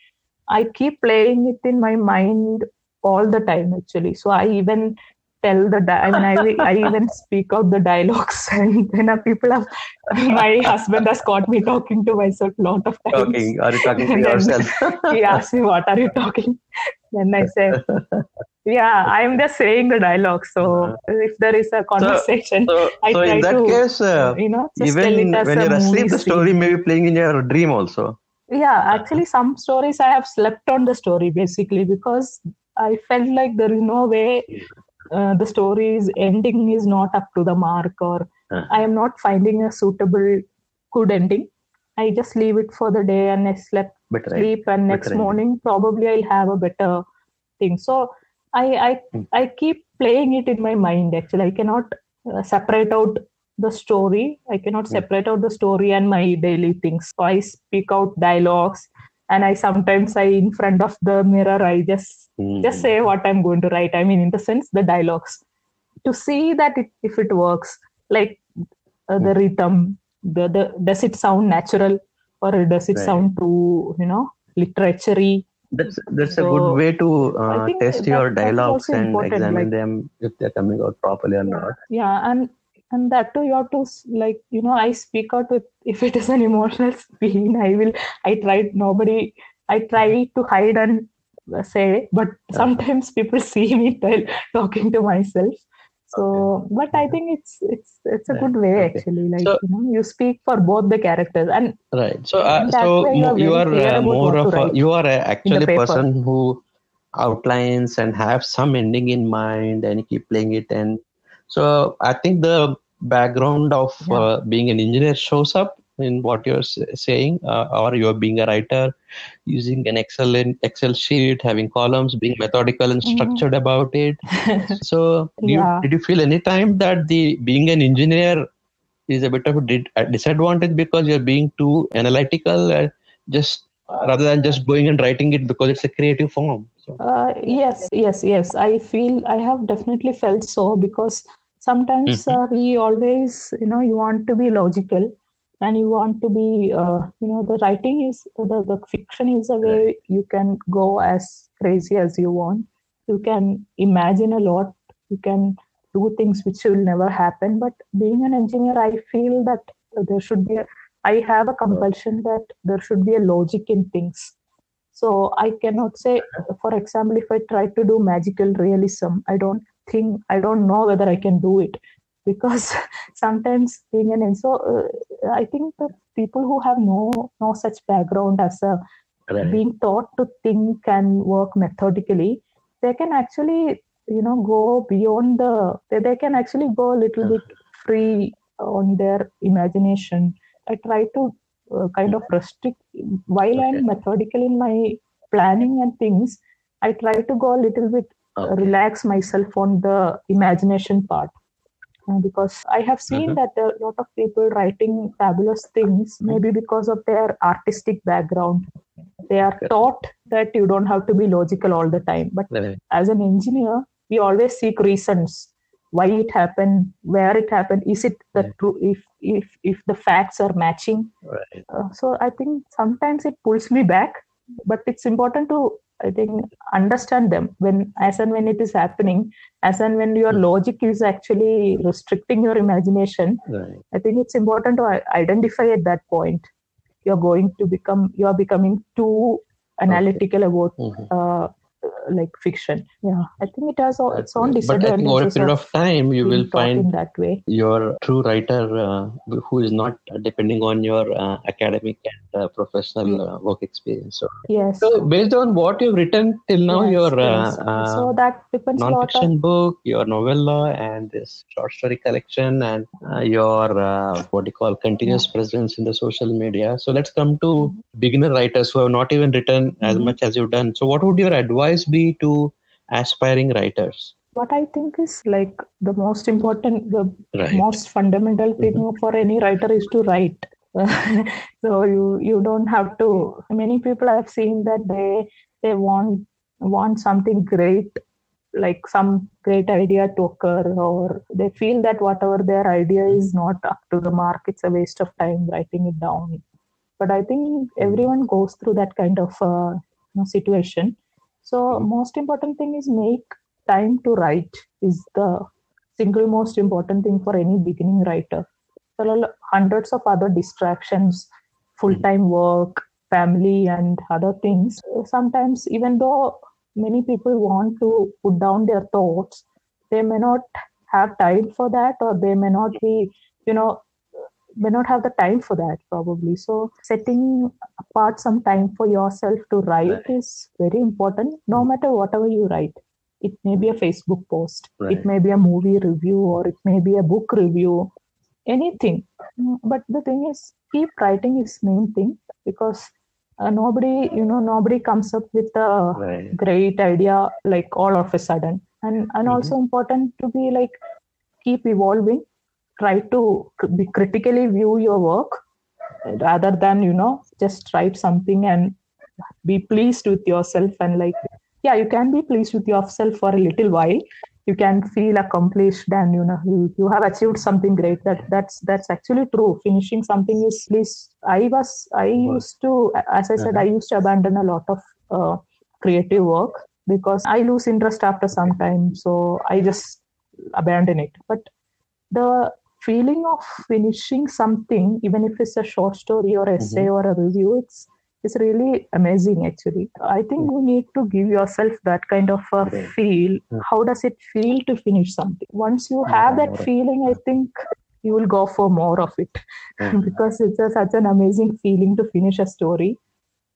I keep playing it in my mind all the time actually. So I even tell the di- I mean I, I even speak out the dialogues and then uh, people have my husband has caught me talking to myself a lot of times. Talking, are you talking to yourself? he asks me, What are you talking? Then I say, Yeah, I'm just saying the dialogue. So if there is a conversation, So, I so try in that to, case, uh, you know, just tell even it as when you're asleep, the scene. story may be playing in your dream also. Yeah, actually, some stories I have slept on the story basically because I felt like there is no way uh, the story's ending is not up to the mark or Uh. I am not finding a suitable good ending. I just leave it for the day and I slept right. sleep and next ending. morning probably I'll have a better thing. So I I Hmm. I keep playing it in my mind. Actually, I cannot uh, separate out the story. I cannot Hmm. separate out the story and my daily things. So I speak out dialogues, and I sometimes I in front of the mirror I just Mhm. just say what I'm going to write. I mean, in the sense the dialogues to see that it, if it works, like uh, Hmm. the rhythm, the, the does it sound natural or does it Right. sound too you know literary? That's that's a good way to uh, test your dialogues and important, examine like- them if they're coming out properly or not. Yeah, and and that too you have to like you know I speak out with if it is an emotional scene I will I try nobody I try to hide and uh, say but Uh-huh. sometimes people see me tell, talking to myself so but I think it's it's it's a good way okay. actually like So- you know you speak for both the characters and Right. So, uh, so you are you are uh, more of a, you are a, actually a person who outlines and have some ending in mind and you keep playing it. And so, I think the background of Yeah. uh, being an engineer shows up in what you're saying, uh, or you're being a writer, using an Excel in Excel sheet, having columns, being methodical and Mhm. structured about it. So, Yeah. you, did you feel any time that the being an engineer is a bit of a disadvantage because you're being too analytical, uh, just rather than just going and writing it because it's a creative form? So, Uh, yes, yes, yes. I feel I have definitely felt so because sometimes Mhm. uh, we always, you know, you want to be logical and you want to be, uh, you know, the writing is the, the fiction is a way you can go as crazy as you want. You can imagine a lot. You can do things which will never happen. But being an engineer, I feel that there should be, a, I have a compulsion that there should be a logic in things. So I cannot say, for example, if I try to do magical realism, I don't think, I don't know whether I can do it because sometimes being an so uh, I think the people who have no no such background as a right. being taught to think and work methodically, they can actually you know go beyond the they, they can actually go a little bit free on their imagination. I try to uh, kind of restrict while Okay. I'm methodical in my planning and things. I try to go a little bit Okay. relax myself on the imagination part uh, because I have seen Mhm. that a lot of people writing fabulous things, maybe because of their artistic background. They are taught that you don't have to be logical all the time. But as an engineer, we always seek reasons why it happened, where it happened. Is it the true? If if if the facts are matching. Right. Uh, so I think sometimes it pulls me back, but it's important to I think understand them when as and when it is happening, as and when your logic is actually restricting your imagination. Right. I think it's important to identify at that point. You're going to become you're becoming too analytical about Mhm. uh, like fiction. Yeah, I think it has all, its own But I think over a period of time, you will find that way. you're true writer uh, who is not depending on your uh, academic and uh, professional uh, work experience. So, Yes. so based on what you've written till now, yes, your uh, yes. uh, so that depends a on non-fiction book, your novella, and this short story collection, and uh, your uh, what do you call continuous presence in the social media. So let's come to beginner writers who have not even written as Mhm. much as you've done. So what would your advice be to aspiring writers? what I think is like the most important, the Right. most fundamental thing for any writer is to write. so you you don't have to. Many people I have seen that they they want want something great like some great idea to occur or they feel that whatever their idea is not up to the mark it's a waste of time writing it down but i think everyone goes through that kind of uh, you know, situation so hmm. most important thing is make time to write is the single most important thing for any beginning writer. There are hundreds of other distractions full-time hmm. work family and other things. Sometimes even though many people want to put down their thoughts they may not have time for that or they may not be you know may not have the time for that probably so setting apart some time for yourself to write right. is very important no mm-hmm. matter whatever you write it may be a facebook post right. it may be a movie review or it may be a book review anything mm, but the thing is keep writing is main thing because uh, nobody you know nobody comes up with a right. great idea like all of a sudden and and mm-hmm. also important to be like keep evolving try to be critically view your work rather than you know just write something and be pleased with yourself and like yeah you can be pleased with yourself for a little while. You can feel accomplished and you know you, you have achieved something great. That that's that's actually true. Finishing something is please i was i used to as i said i uh-huh. used to abandon a lot of uh, creative work because i lose interest after some time. So i just abandon it. But the feeling of finishing something even if it's a short story or essay mm-hmm. or a review it's is really amazing actually. I think you need to give yourself that kind of a feel. How does it feel to finish something? Once you have that feeling i think you will go for more of it. Because it's a, such an amazing feeling to finish a story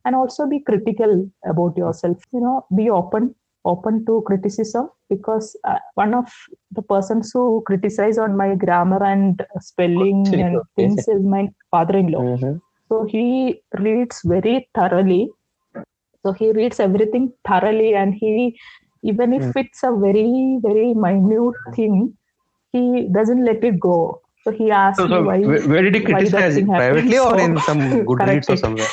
and also be critical about yourself. You know be open open to criticism because uh, one of the persons who criticize on my grammar and spelling and things is my father-in-law mm-hmm. So he reads very thoroughly. So he reads everything thoroughly, and he, even if hmm. it's a very, very minute thing, he doesn't let it go. So he asks so, so why. Where did he criticize it? Privately or in some Goodreads or somewhere?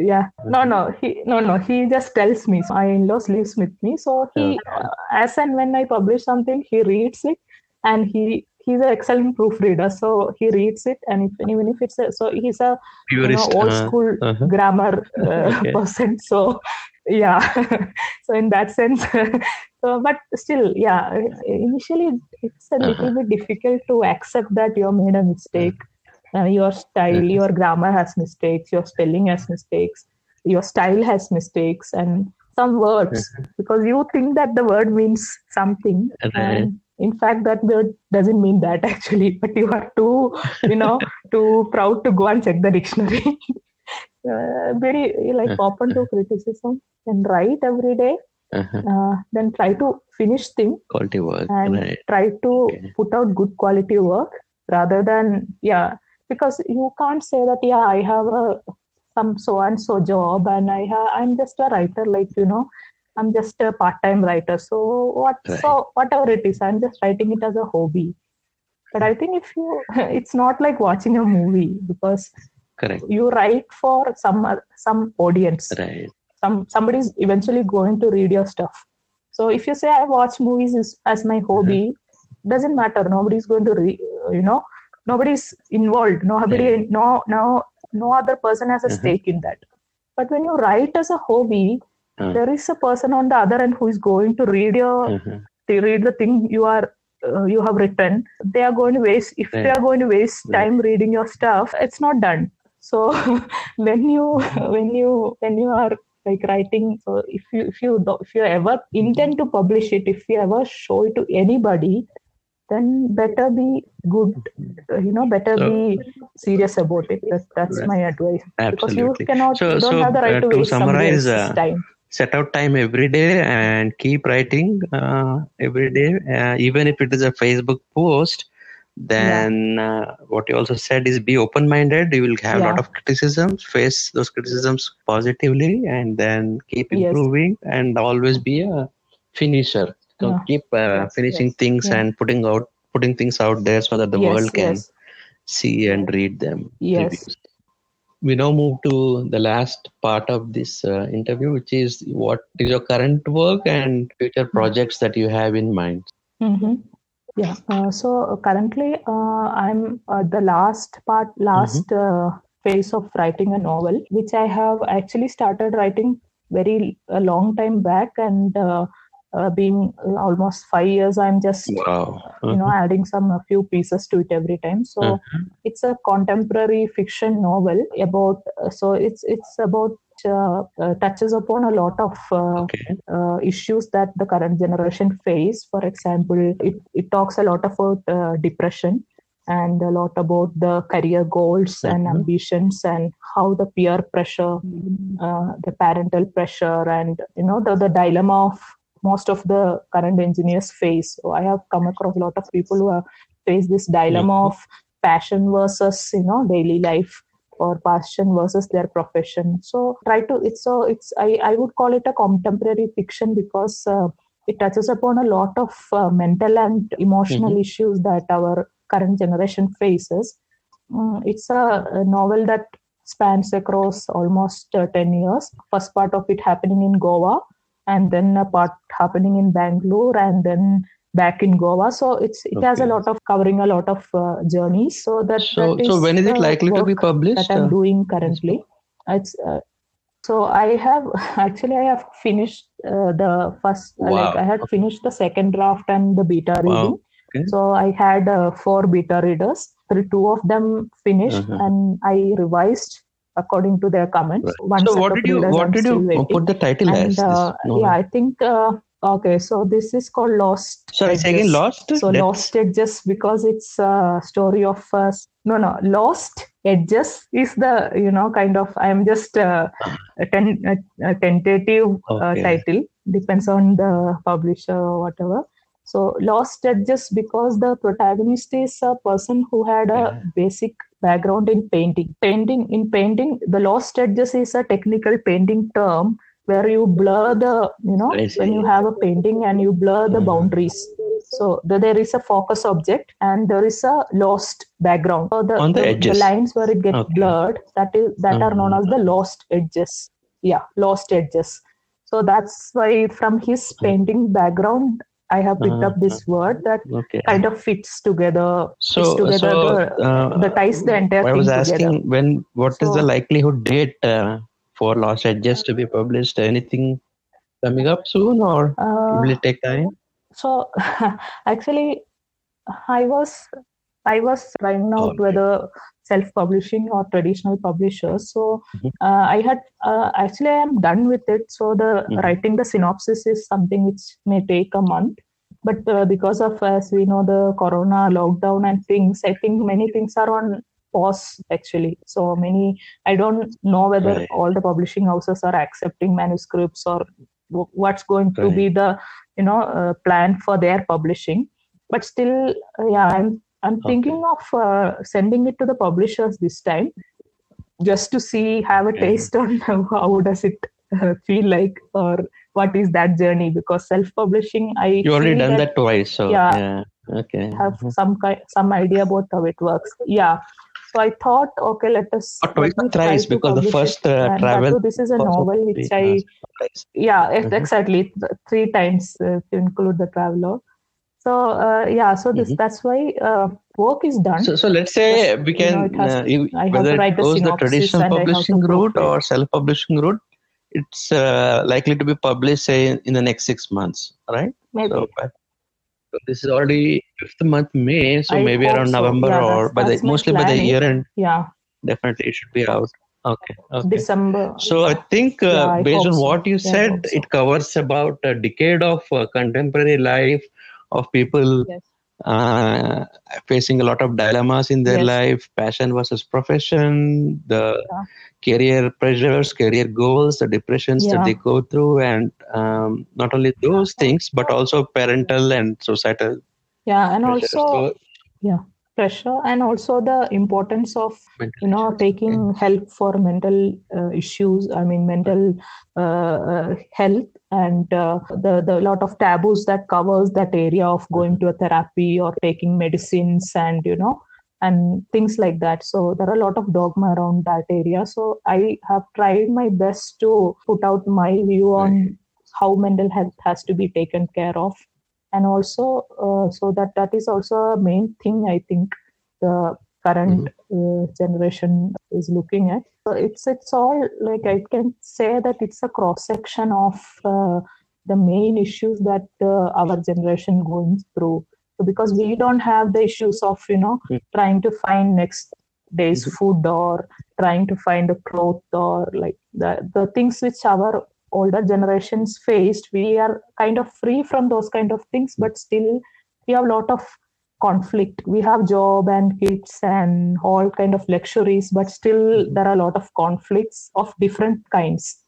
Yeah. No no. He no no. He just tells me. My in-laws lives with me. So he uh, as and when i publish something he reads it. And he he's an excellent proofreader. So he reads it. And if, even if it's a, so he's a you know, old uh, school uh-huh. grammar uh, okay. person. So yeah. So in that sense so but still yeah. Initially it's a little uh-huh. bit difficult to accept that you made a mistake uh, your style your grammar has mistakes your spelling has mistakes your style has mistakes and some words because you think that the word means something and in fact that word doesn't mean that actually but you are too you know too proud to go and check the dictionary uh, very like uh-huh. open to criticism and write every day, uh-huh. uh, then try to finish things quality work and right. try to okay. put out good quality work rather than yeah because you can't say that yeah i have a some so and so job and i i'm just a writer like you know I'm just a part-time writer. So what? Right. So whatever it is, I'm just writing it as a hobby. But I think if you, it's not like watching a movie because correct you write for some some audience. Right. Some somebody's eventually going to read your stuff. So if you say I watch movies as, as my hobby, mm-hmm. doesn't matter. Nobody's going to read. You know, nobody's involved. Nobody, right. no, no, no other person has a mm-hmm. stake in that. But when you write as a hobby, uh. there is a person on the other end who is going to read your mm-hmm. to read the thing you are uh, you have written they are going to waste if they are going to waste time reading your stuff it's not done so when you when you when you are like writing so if you if you if you ever intend to publish it if you ever show it to anybody then better be good you know better so, be serious about it that, that's my advice absolutely. because you cannot so, you don't so, have the right uh, to, to waste summarize uh, time set out time every day and keep writing uh, every day uh, even if it is a facebook post then yeah. uh, what you also said is be open minded you will have a yeah. lot of criticisms face those criticisms positively and then keep improving yes. and always be a finisher yeah. keep uh, finishing yes. things and putting out putting things out there so that the yes, world can see and read them yes we now move to the last part of this uh, interview, which is what is your current work and future projects that you have in mind. Mm-hmm. Yeah. Uh, so currently, uh, I'm uh, the last part, last mm-hmm. phase of writing a novel, which I have actually started writing very a long time back, and uh, being almost five years i'm just wow. uh-huh. you know uh-huh. adding some a few pieces to it every time so uh-huh. it's a contemporary fiction novel about uh, so it's it's about uh, uh, touches upon a lot of uh, okay. Uh, issues that the current generation face for example it, it talks a lot about uh, depression and a lot about the career goals and mm-hmm. ambitions and how the peer pressure uh, the parental pressure and you know the, the dilemma of most of the current engineers face. So I have come across a lot of people who have faced this dilemma mm-hmm. of passion versus you know daily life or passion versus their profession. So try to it's so it's I I would call it a contemporary fiction because uh, it touches upon a lot of uh, mental and emotional mm-hmm. issues that our current generation faces. Mm, it's a, a, novel that spans across almost uh, 10 years. First part of it happening in Goa and then a part happening in Bangalore and then back in Goa. So it's it okay. has a lot of covering a lot of uh, journeys. So that so that so when is it likely to be published? That I'm uh, doing currently. It's uh, so I have actually I have finished uh, the first wow. like I had finished the second draft and the beta wow. reading. Okay. So I had uh, four beta readers. Three, two of them finished, uh-huh. and I revised according to their comments. Right. so what did you what did you put the title and, as? Uh, yeah, I think uh, okay. So this is called Lost. Sorry, again Lost. So That's... Lost Edges because it's a story of uh, no no Lost Edges is the you know kind of I'm just uh, a, ten, a, a tentative uh, okay. title depends on the publisher or whatever. So lost edges because the protagonist is a person who had a yeah. basic background in painting. Painting in painting, the lost edges is a technical painting term where you blur the, you know, when you have a painting and you blur the mm-hmm. boundaries. So the, there is a focus object and there is a lost background. So the, On the, the, the lines where it gets okay. blurred, that is that mm-hmm. are known as the mm-hmm. lost edges. Yeah, lost edges. So that's why from his painting background, I have picked uh, up this uh-huh. word that okay. kind of fits together. So, fits together so the, uh, the ties the entire I was asking together. when what so, is the likelihood date uh, for Lost Edges to be published? Anything coming up soon, or uh, will it take time? So, actually, I was I was trying out okay. whether self-publishing or traditional publishers. So mm-hmm. uh, I had uh, actually I am done with it. So the mm-hmm. writing the synopsis is something which may take a month. But uh, because of as we know the corona lockdown and things, I think many things are on pause actually. So many I don't know whether right. all the publishing houses are accepting manuscripts or w- what's going right. to be the you know uh, plan for their publishing. But still, uh, yeah, I'm I'm okay. thinking of uh, sending it to the publishers this time, just to see, have a taste on how does it uh, feel like, or what is that journey? Because self-publishing, I you already done that, that, twice, so yeah, yeah. okay, have mm-hmm. some kind, some idea about how it works. Yeah, so I thought, okay, let us. Or twice or thrice because the first uh, travel. This is a novel which I. Yeah, mm-hmm. exactly. Three times uh, to include the traveler so uh, yeah so this mm-hmm. that's why uh, work is done. So, so let's say we can you know, uh, you, whether it goes the traditional publishing route or self-publishing route it's uh, likely to be published say in the next six months right? Maybe. So, so this is already fifth month may so I maybe around so. november yeah, or that's, by that's the mostly planning. by the year end. Yeah. Definitely it should be out. Okay, okay. december. So i think uh, yeah, I based on what you yeah, said it covers about a decade of uh, contemporary life of people yes. uh, facing a lot of dilemmas in their yes. life passion versus profession the yeah. career pressures career goals the depressions yeah. that they go through and um, not only those things but also parental and societal yeah and pressures. also so, yeah pressure and also the importance of mental you know issues. taking help for mental uh, issues i mean mental uh, uh, health and uh, the the lot of taboos that covers that area of going to a therapy or taking medicines and you know and things like that. So there are a lot of dogma around that area. So I have tried my best to put out my view on how mental health has to be taken care of, and also uh, so that that is also a main thing I think the current mm-hmm. uh, generation is looking at. So it's it's all like I can say that it's a cross section of uh, the main issues that uh, our generation going through because we don't have the issues of you know mm. trying to find next day's mm-hmm. food or trying to find a cloth or like the the things which our older generations faced we are kind of free from those kind of things but still we have a lot of conflict we have job and kids and all kind of luxuries but still mm-hmm. there are a lot of conflicts of different kinds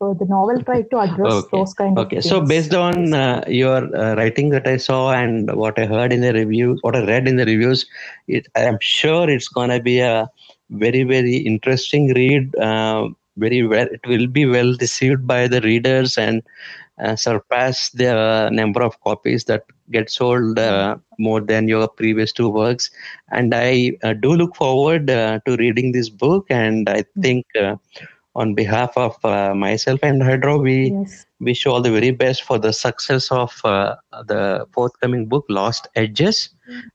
so the novel tried to address okay. those kind okay. of Okay. So based on uh, your uh, writing that I saw and what I heard in the reviews, what I read in the reviews, it, I'm sure it's gonna be a very very interesting read. Uh, very well, it will be well received by the readers and uh, surpass the number of copies that get sold uh, more than your previous two works. And I uh, do look forward to reading this book, and I mm. think on behalf of uh, myself and Hydro, we yes. wish you all the very best for the success of uh, the forthcoming book, Lost Edges.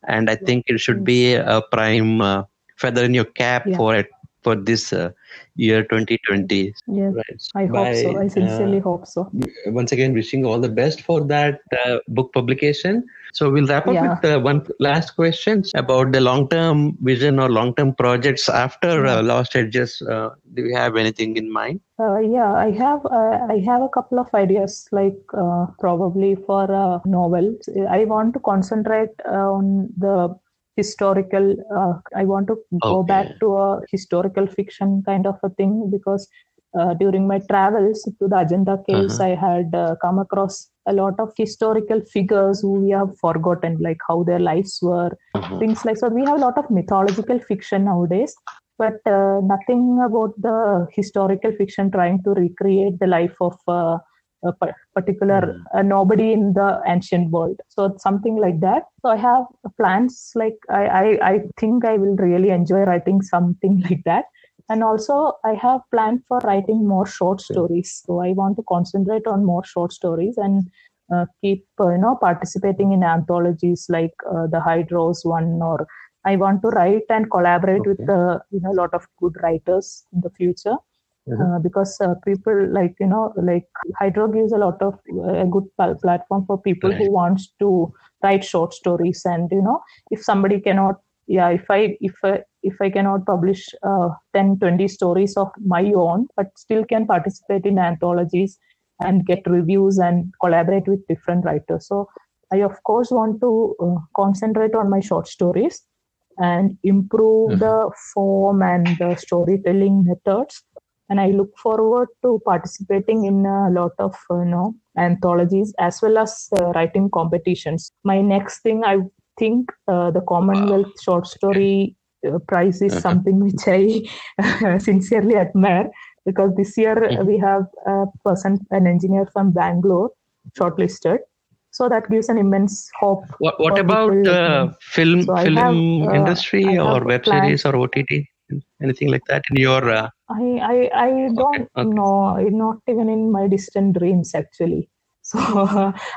And I think it should be a prime uh, feather in your cap yeah. for it for this uh, year 2020. Yes, right. I hope By, so. I sincerely uh, hope so. Once again, wishing all the best for that uh, book publication. So we'll wrap up yeah. with uh, one last question about the long-term vision or long-term projects after uh, Lost Edges. Uh, do you have anything in mind? yeah, I have. I have a couple of ideas, like probably for a novel. I want to concentrate on the historical uh, i want to go okay. back to a historical fiction kind of a thing because uh, during my travels to the Ajanta caves uh-huh. i had uh, come across a lot of historical figures who we have forgotten like how their lives were uh-huh. things like so we have a lot of mythological fiction nowadays but uh, nothing about the historical fiction trying to recreate the life of uh, a particular mm. uh, nobody in the ancient world. So something like that. So i have plans like I, I i think i will really enjoy writing something like that. And also i have planned for writing more short stories. So i want to concentrate on more short stories and uh, keep uh, you know participating in anthologies like uh, the hydros one or i want to write and collaborate okay. with uh, you know a lot of good writers in the future uh, because uh, people like you know like hydro gives a lot of uh, a good platform for people right. who wants to write short stories and you know if somebody cannot yeah if i if I, if i cannot publish uh, 10 20 stories of my own but still can participate in anthologies and get reviews and collaborate with different writers so i of course want to uh, concentrate on my short stories and improve mm-hmm. the form and the storytelling methods and I look forward to participating in a lot of you know anthologies as well as uh, writing competitions. My next thing, I think, uh, the Commonwealth wow. Short Story uh, Prize is uh-huh. something which I sincerely admire because this year mm-hmm. we have a person, an engineer from Bangalore, shortlisted. So that gives an immense hope. What, what about uh, film so film have, uh, industry or web series or OTT? Anything like that in your uh... i i, I don't okay, know not even in my distant dreams actually so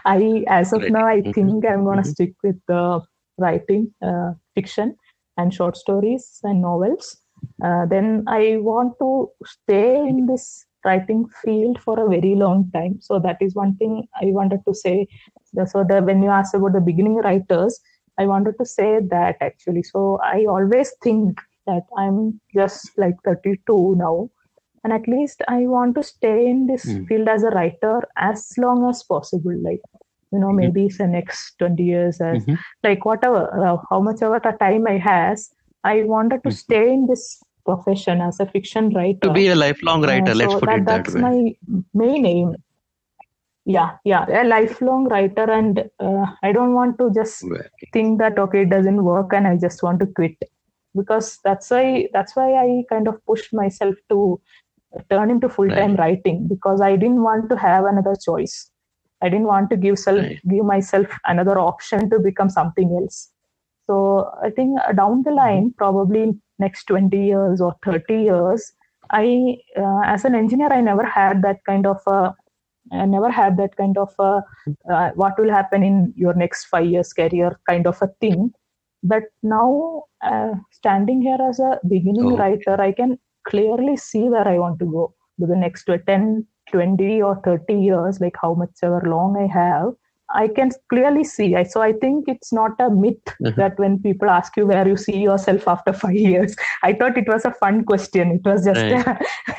i as of right. now i mm-hmm. think i'm going to mm-hmm. stick with the writing uh, fiction and short stories and novels uh, then i want to stay in this writing field for a very long time so that is one thing i wanted to say so that when you asked about the beginning writers i wanted to say that actually so i always think that I'm just like 32 now. And at least I want to stay in this mm. field as a writer as long as possible. Like, you know, mm-hmm. maybe it's the next 20 years, as mm-hmm. like whatever, uh, how much of a time I has, I wanted to mm-hmm. stay in this profession as a fiction writer. To be a lifelong writer, uh, let's put that, it that that's way. my main aim. Yeah, yeah, a lifelong writer, and uh, I don't want to just think that okay, it doesn't work, and I just want to quit because that's why that's why I kind of pushed myself to turn into full time right. writing because I didn't want to have another choice. I didn't want to give self right. give myself another option to become something else. So I think down the line, probably next 20 years or 30 years, I, uh, as an engineer, I never had that kind of a I never had that kind of a, uh, what will happen in your next five years career kind of a thing. But now, uh, standing here as a beginning Oh. writer, I can clearly see where I want to go to the next 10, 20, or 30 years, like how much ever long I have. I can clearly see. I, so I think it's not a myth Mhm. that when people ask you where you see yourself after five years, I thought it was a fun question. It was just Right. a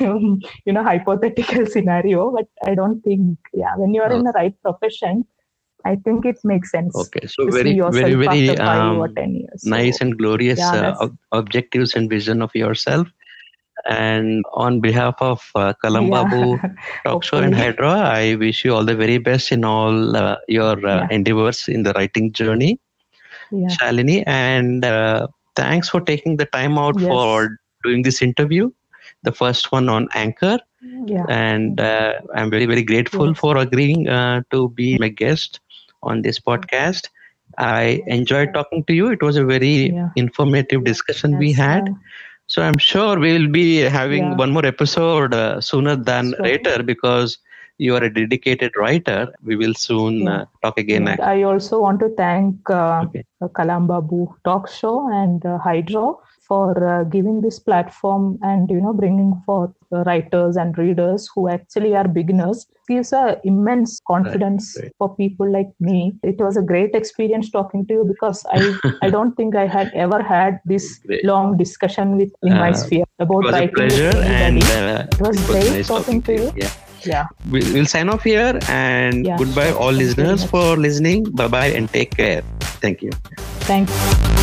you know hypothetical scenario, but I don't think yeah. When you are in the right profession, I think it makes sense. Okay, so very, very, very after five or um, years. So, nice and glorious yeah, uh, ob- objectives and vision of yourself. And on behalf of uh, Kalam Babu yeah. Talk Show and Hopefully. Hydra, I wish you all the very best in all uh, your uh, Yeah. endeavors in the writing journey, yeah. Shalini. And uh, thanks for taking the time out Yes. for doing this interview, the first one on Anchor. yeah. And uh, I'm very, very grateful Yes. for agreeing uh, to be my guest on this podcast. I enjoyed talking to you. It was a very Yeah. informative discussion we had. So I'm sure we will be having Yeah. one more episode uh, sooner than Sure. later because you are a dedicated writer. We will soon uh, talk again. I also want to thank uh, Okay. the Kalam Babu Talk Show and uh, Hydro for uh, giving this platform and you know bringing forth writers and readers who actually are beginners. Gives a immense confidence right. for people like me. It was a great experience talking to you because I I don't think I had ever had this Great. long discussion with in my Uh, sphere It about was a writing. pleasure and uh, it was it great nice talking to you. Yeah. Yeah. We- We'll sign off here and Yeah, goodbye, sure. all Thank listeners, for listening. Bye bye and take care. Thank you. Thank you.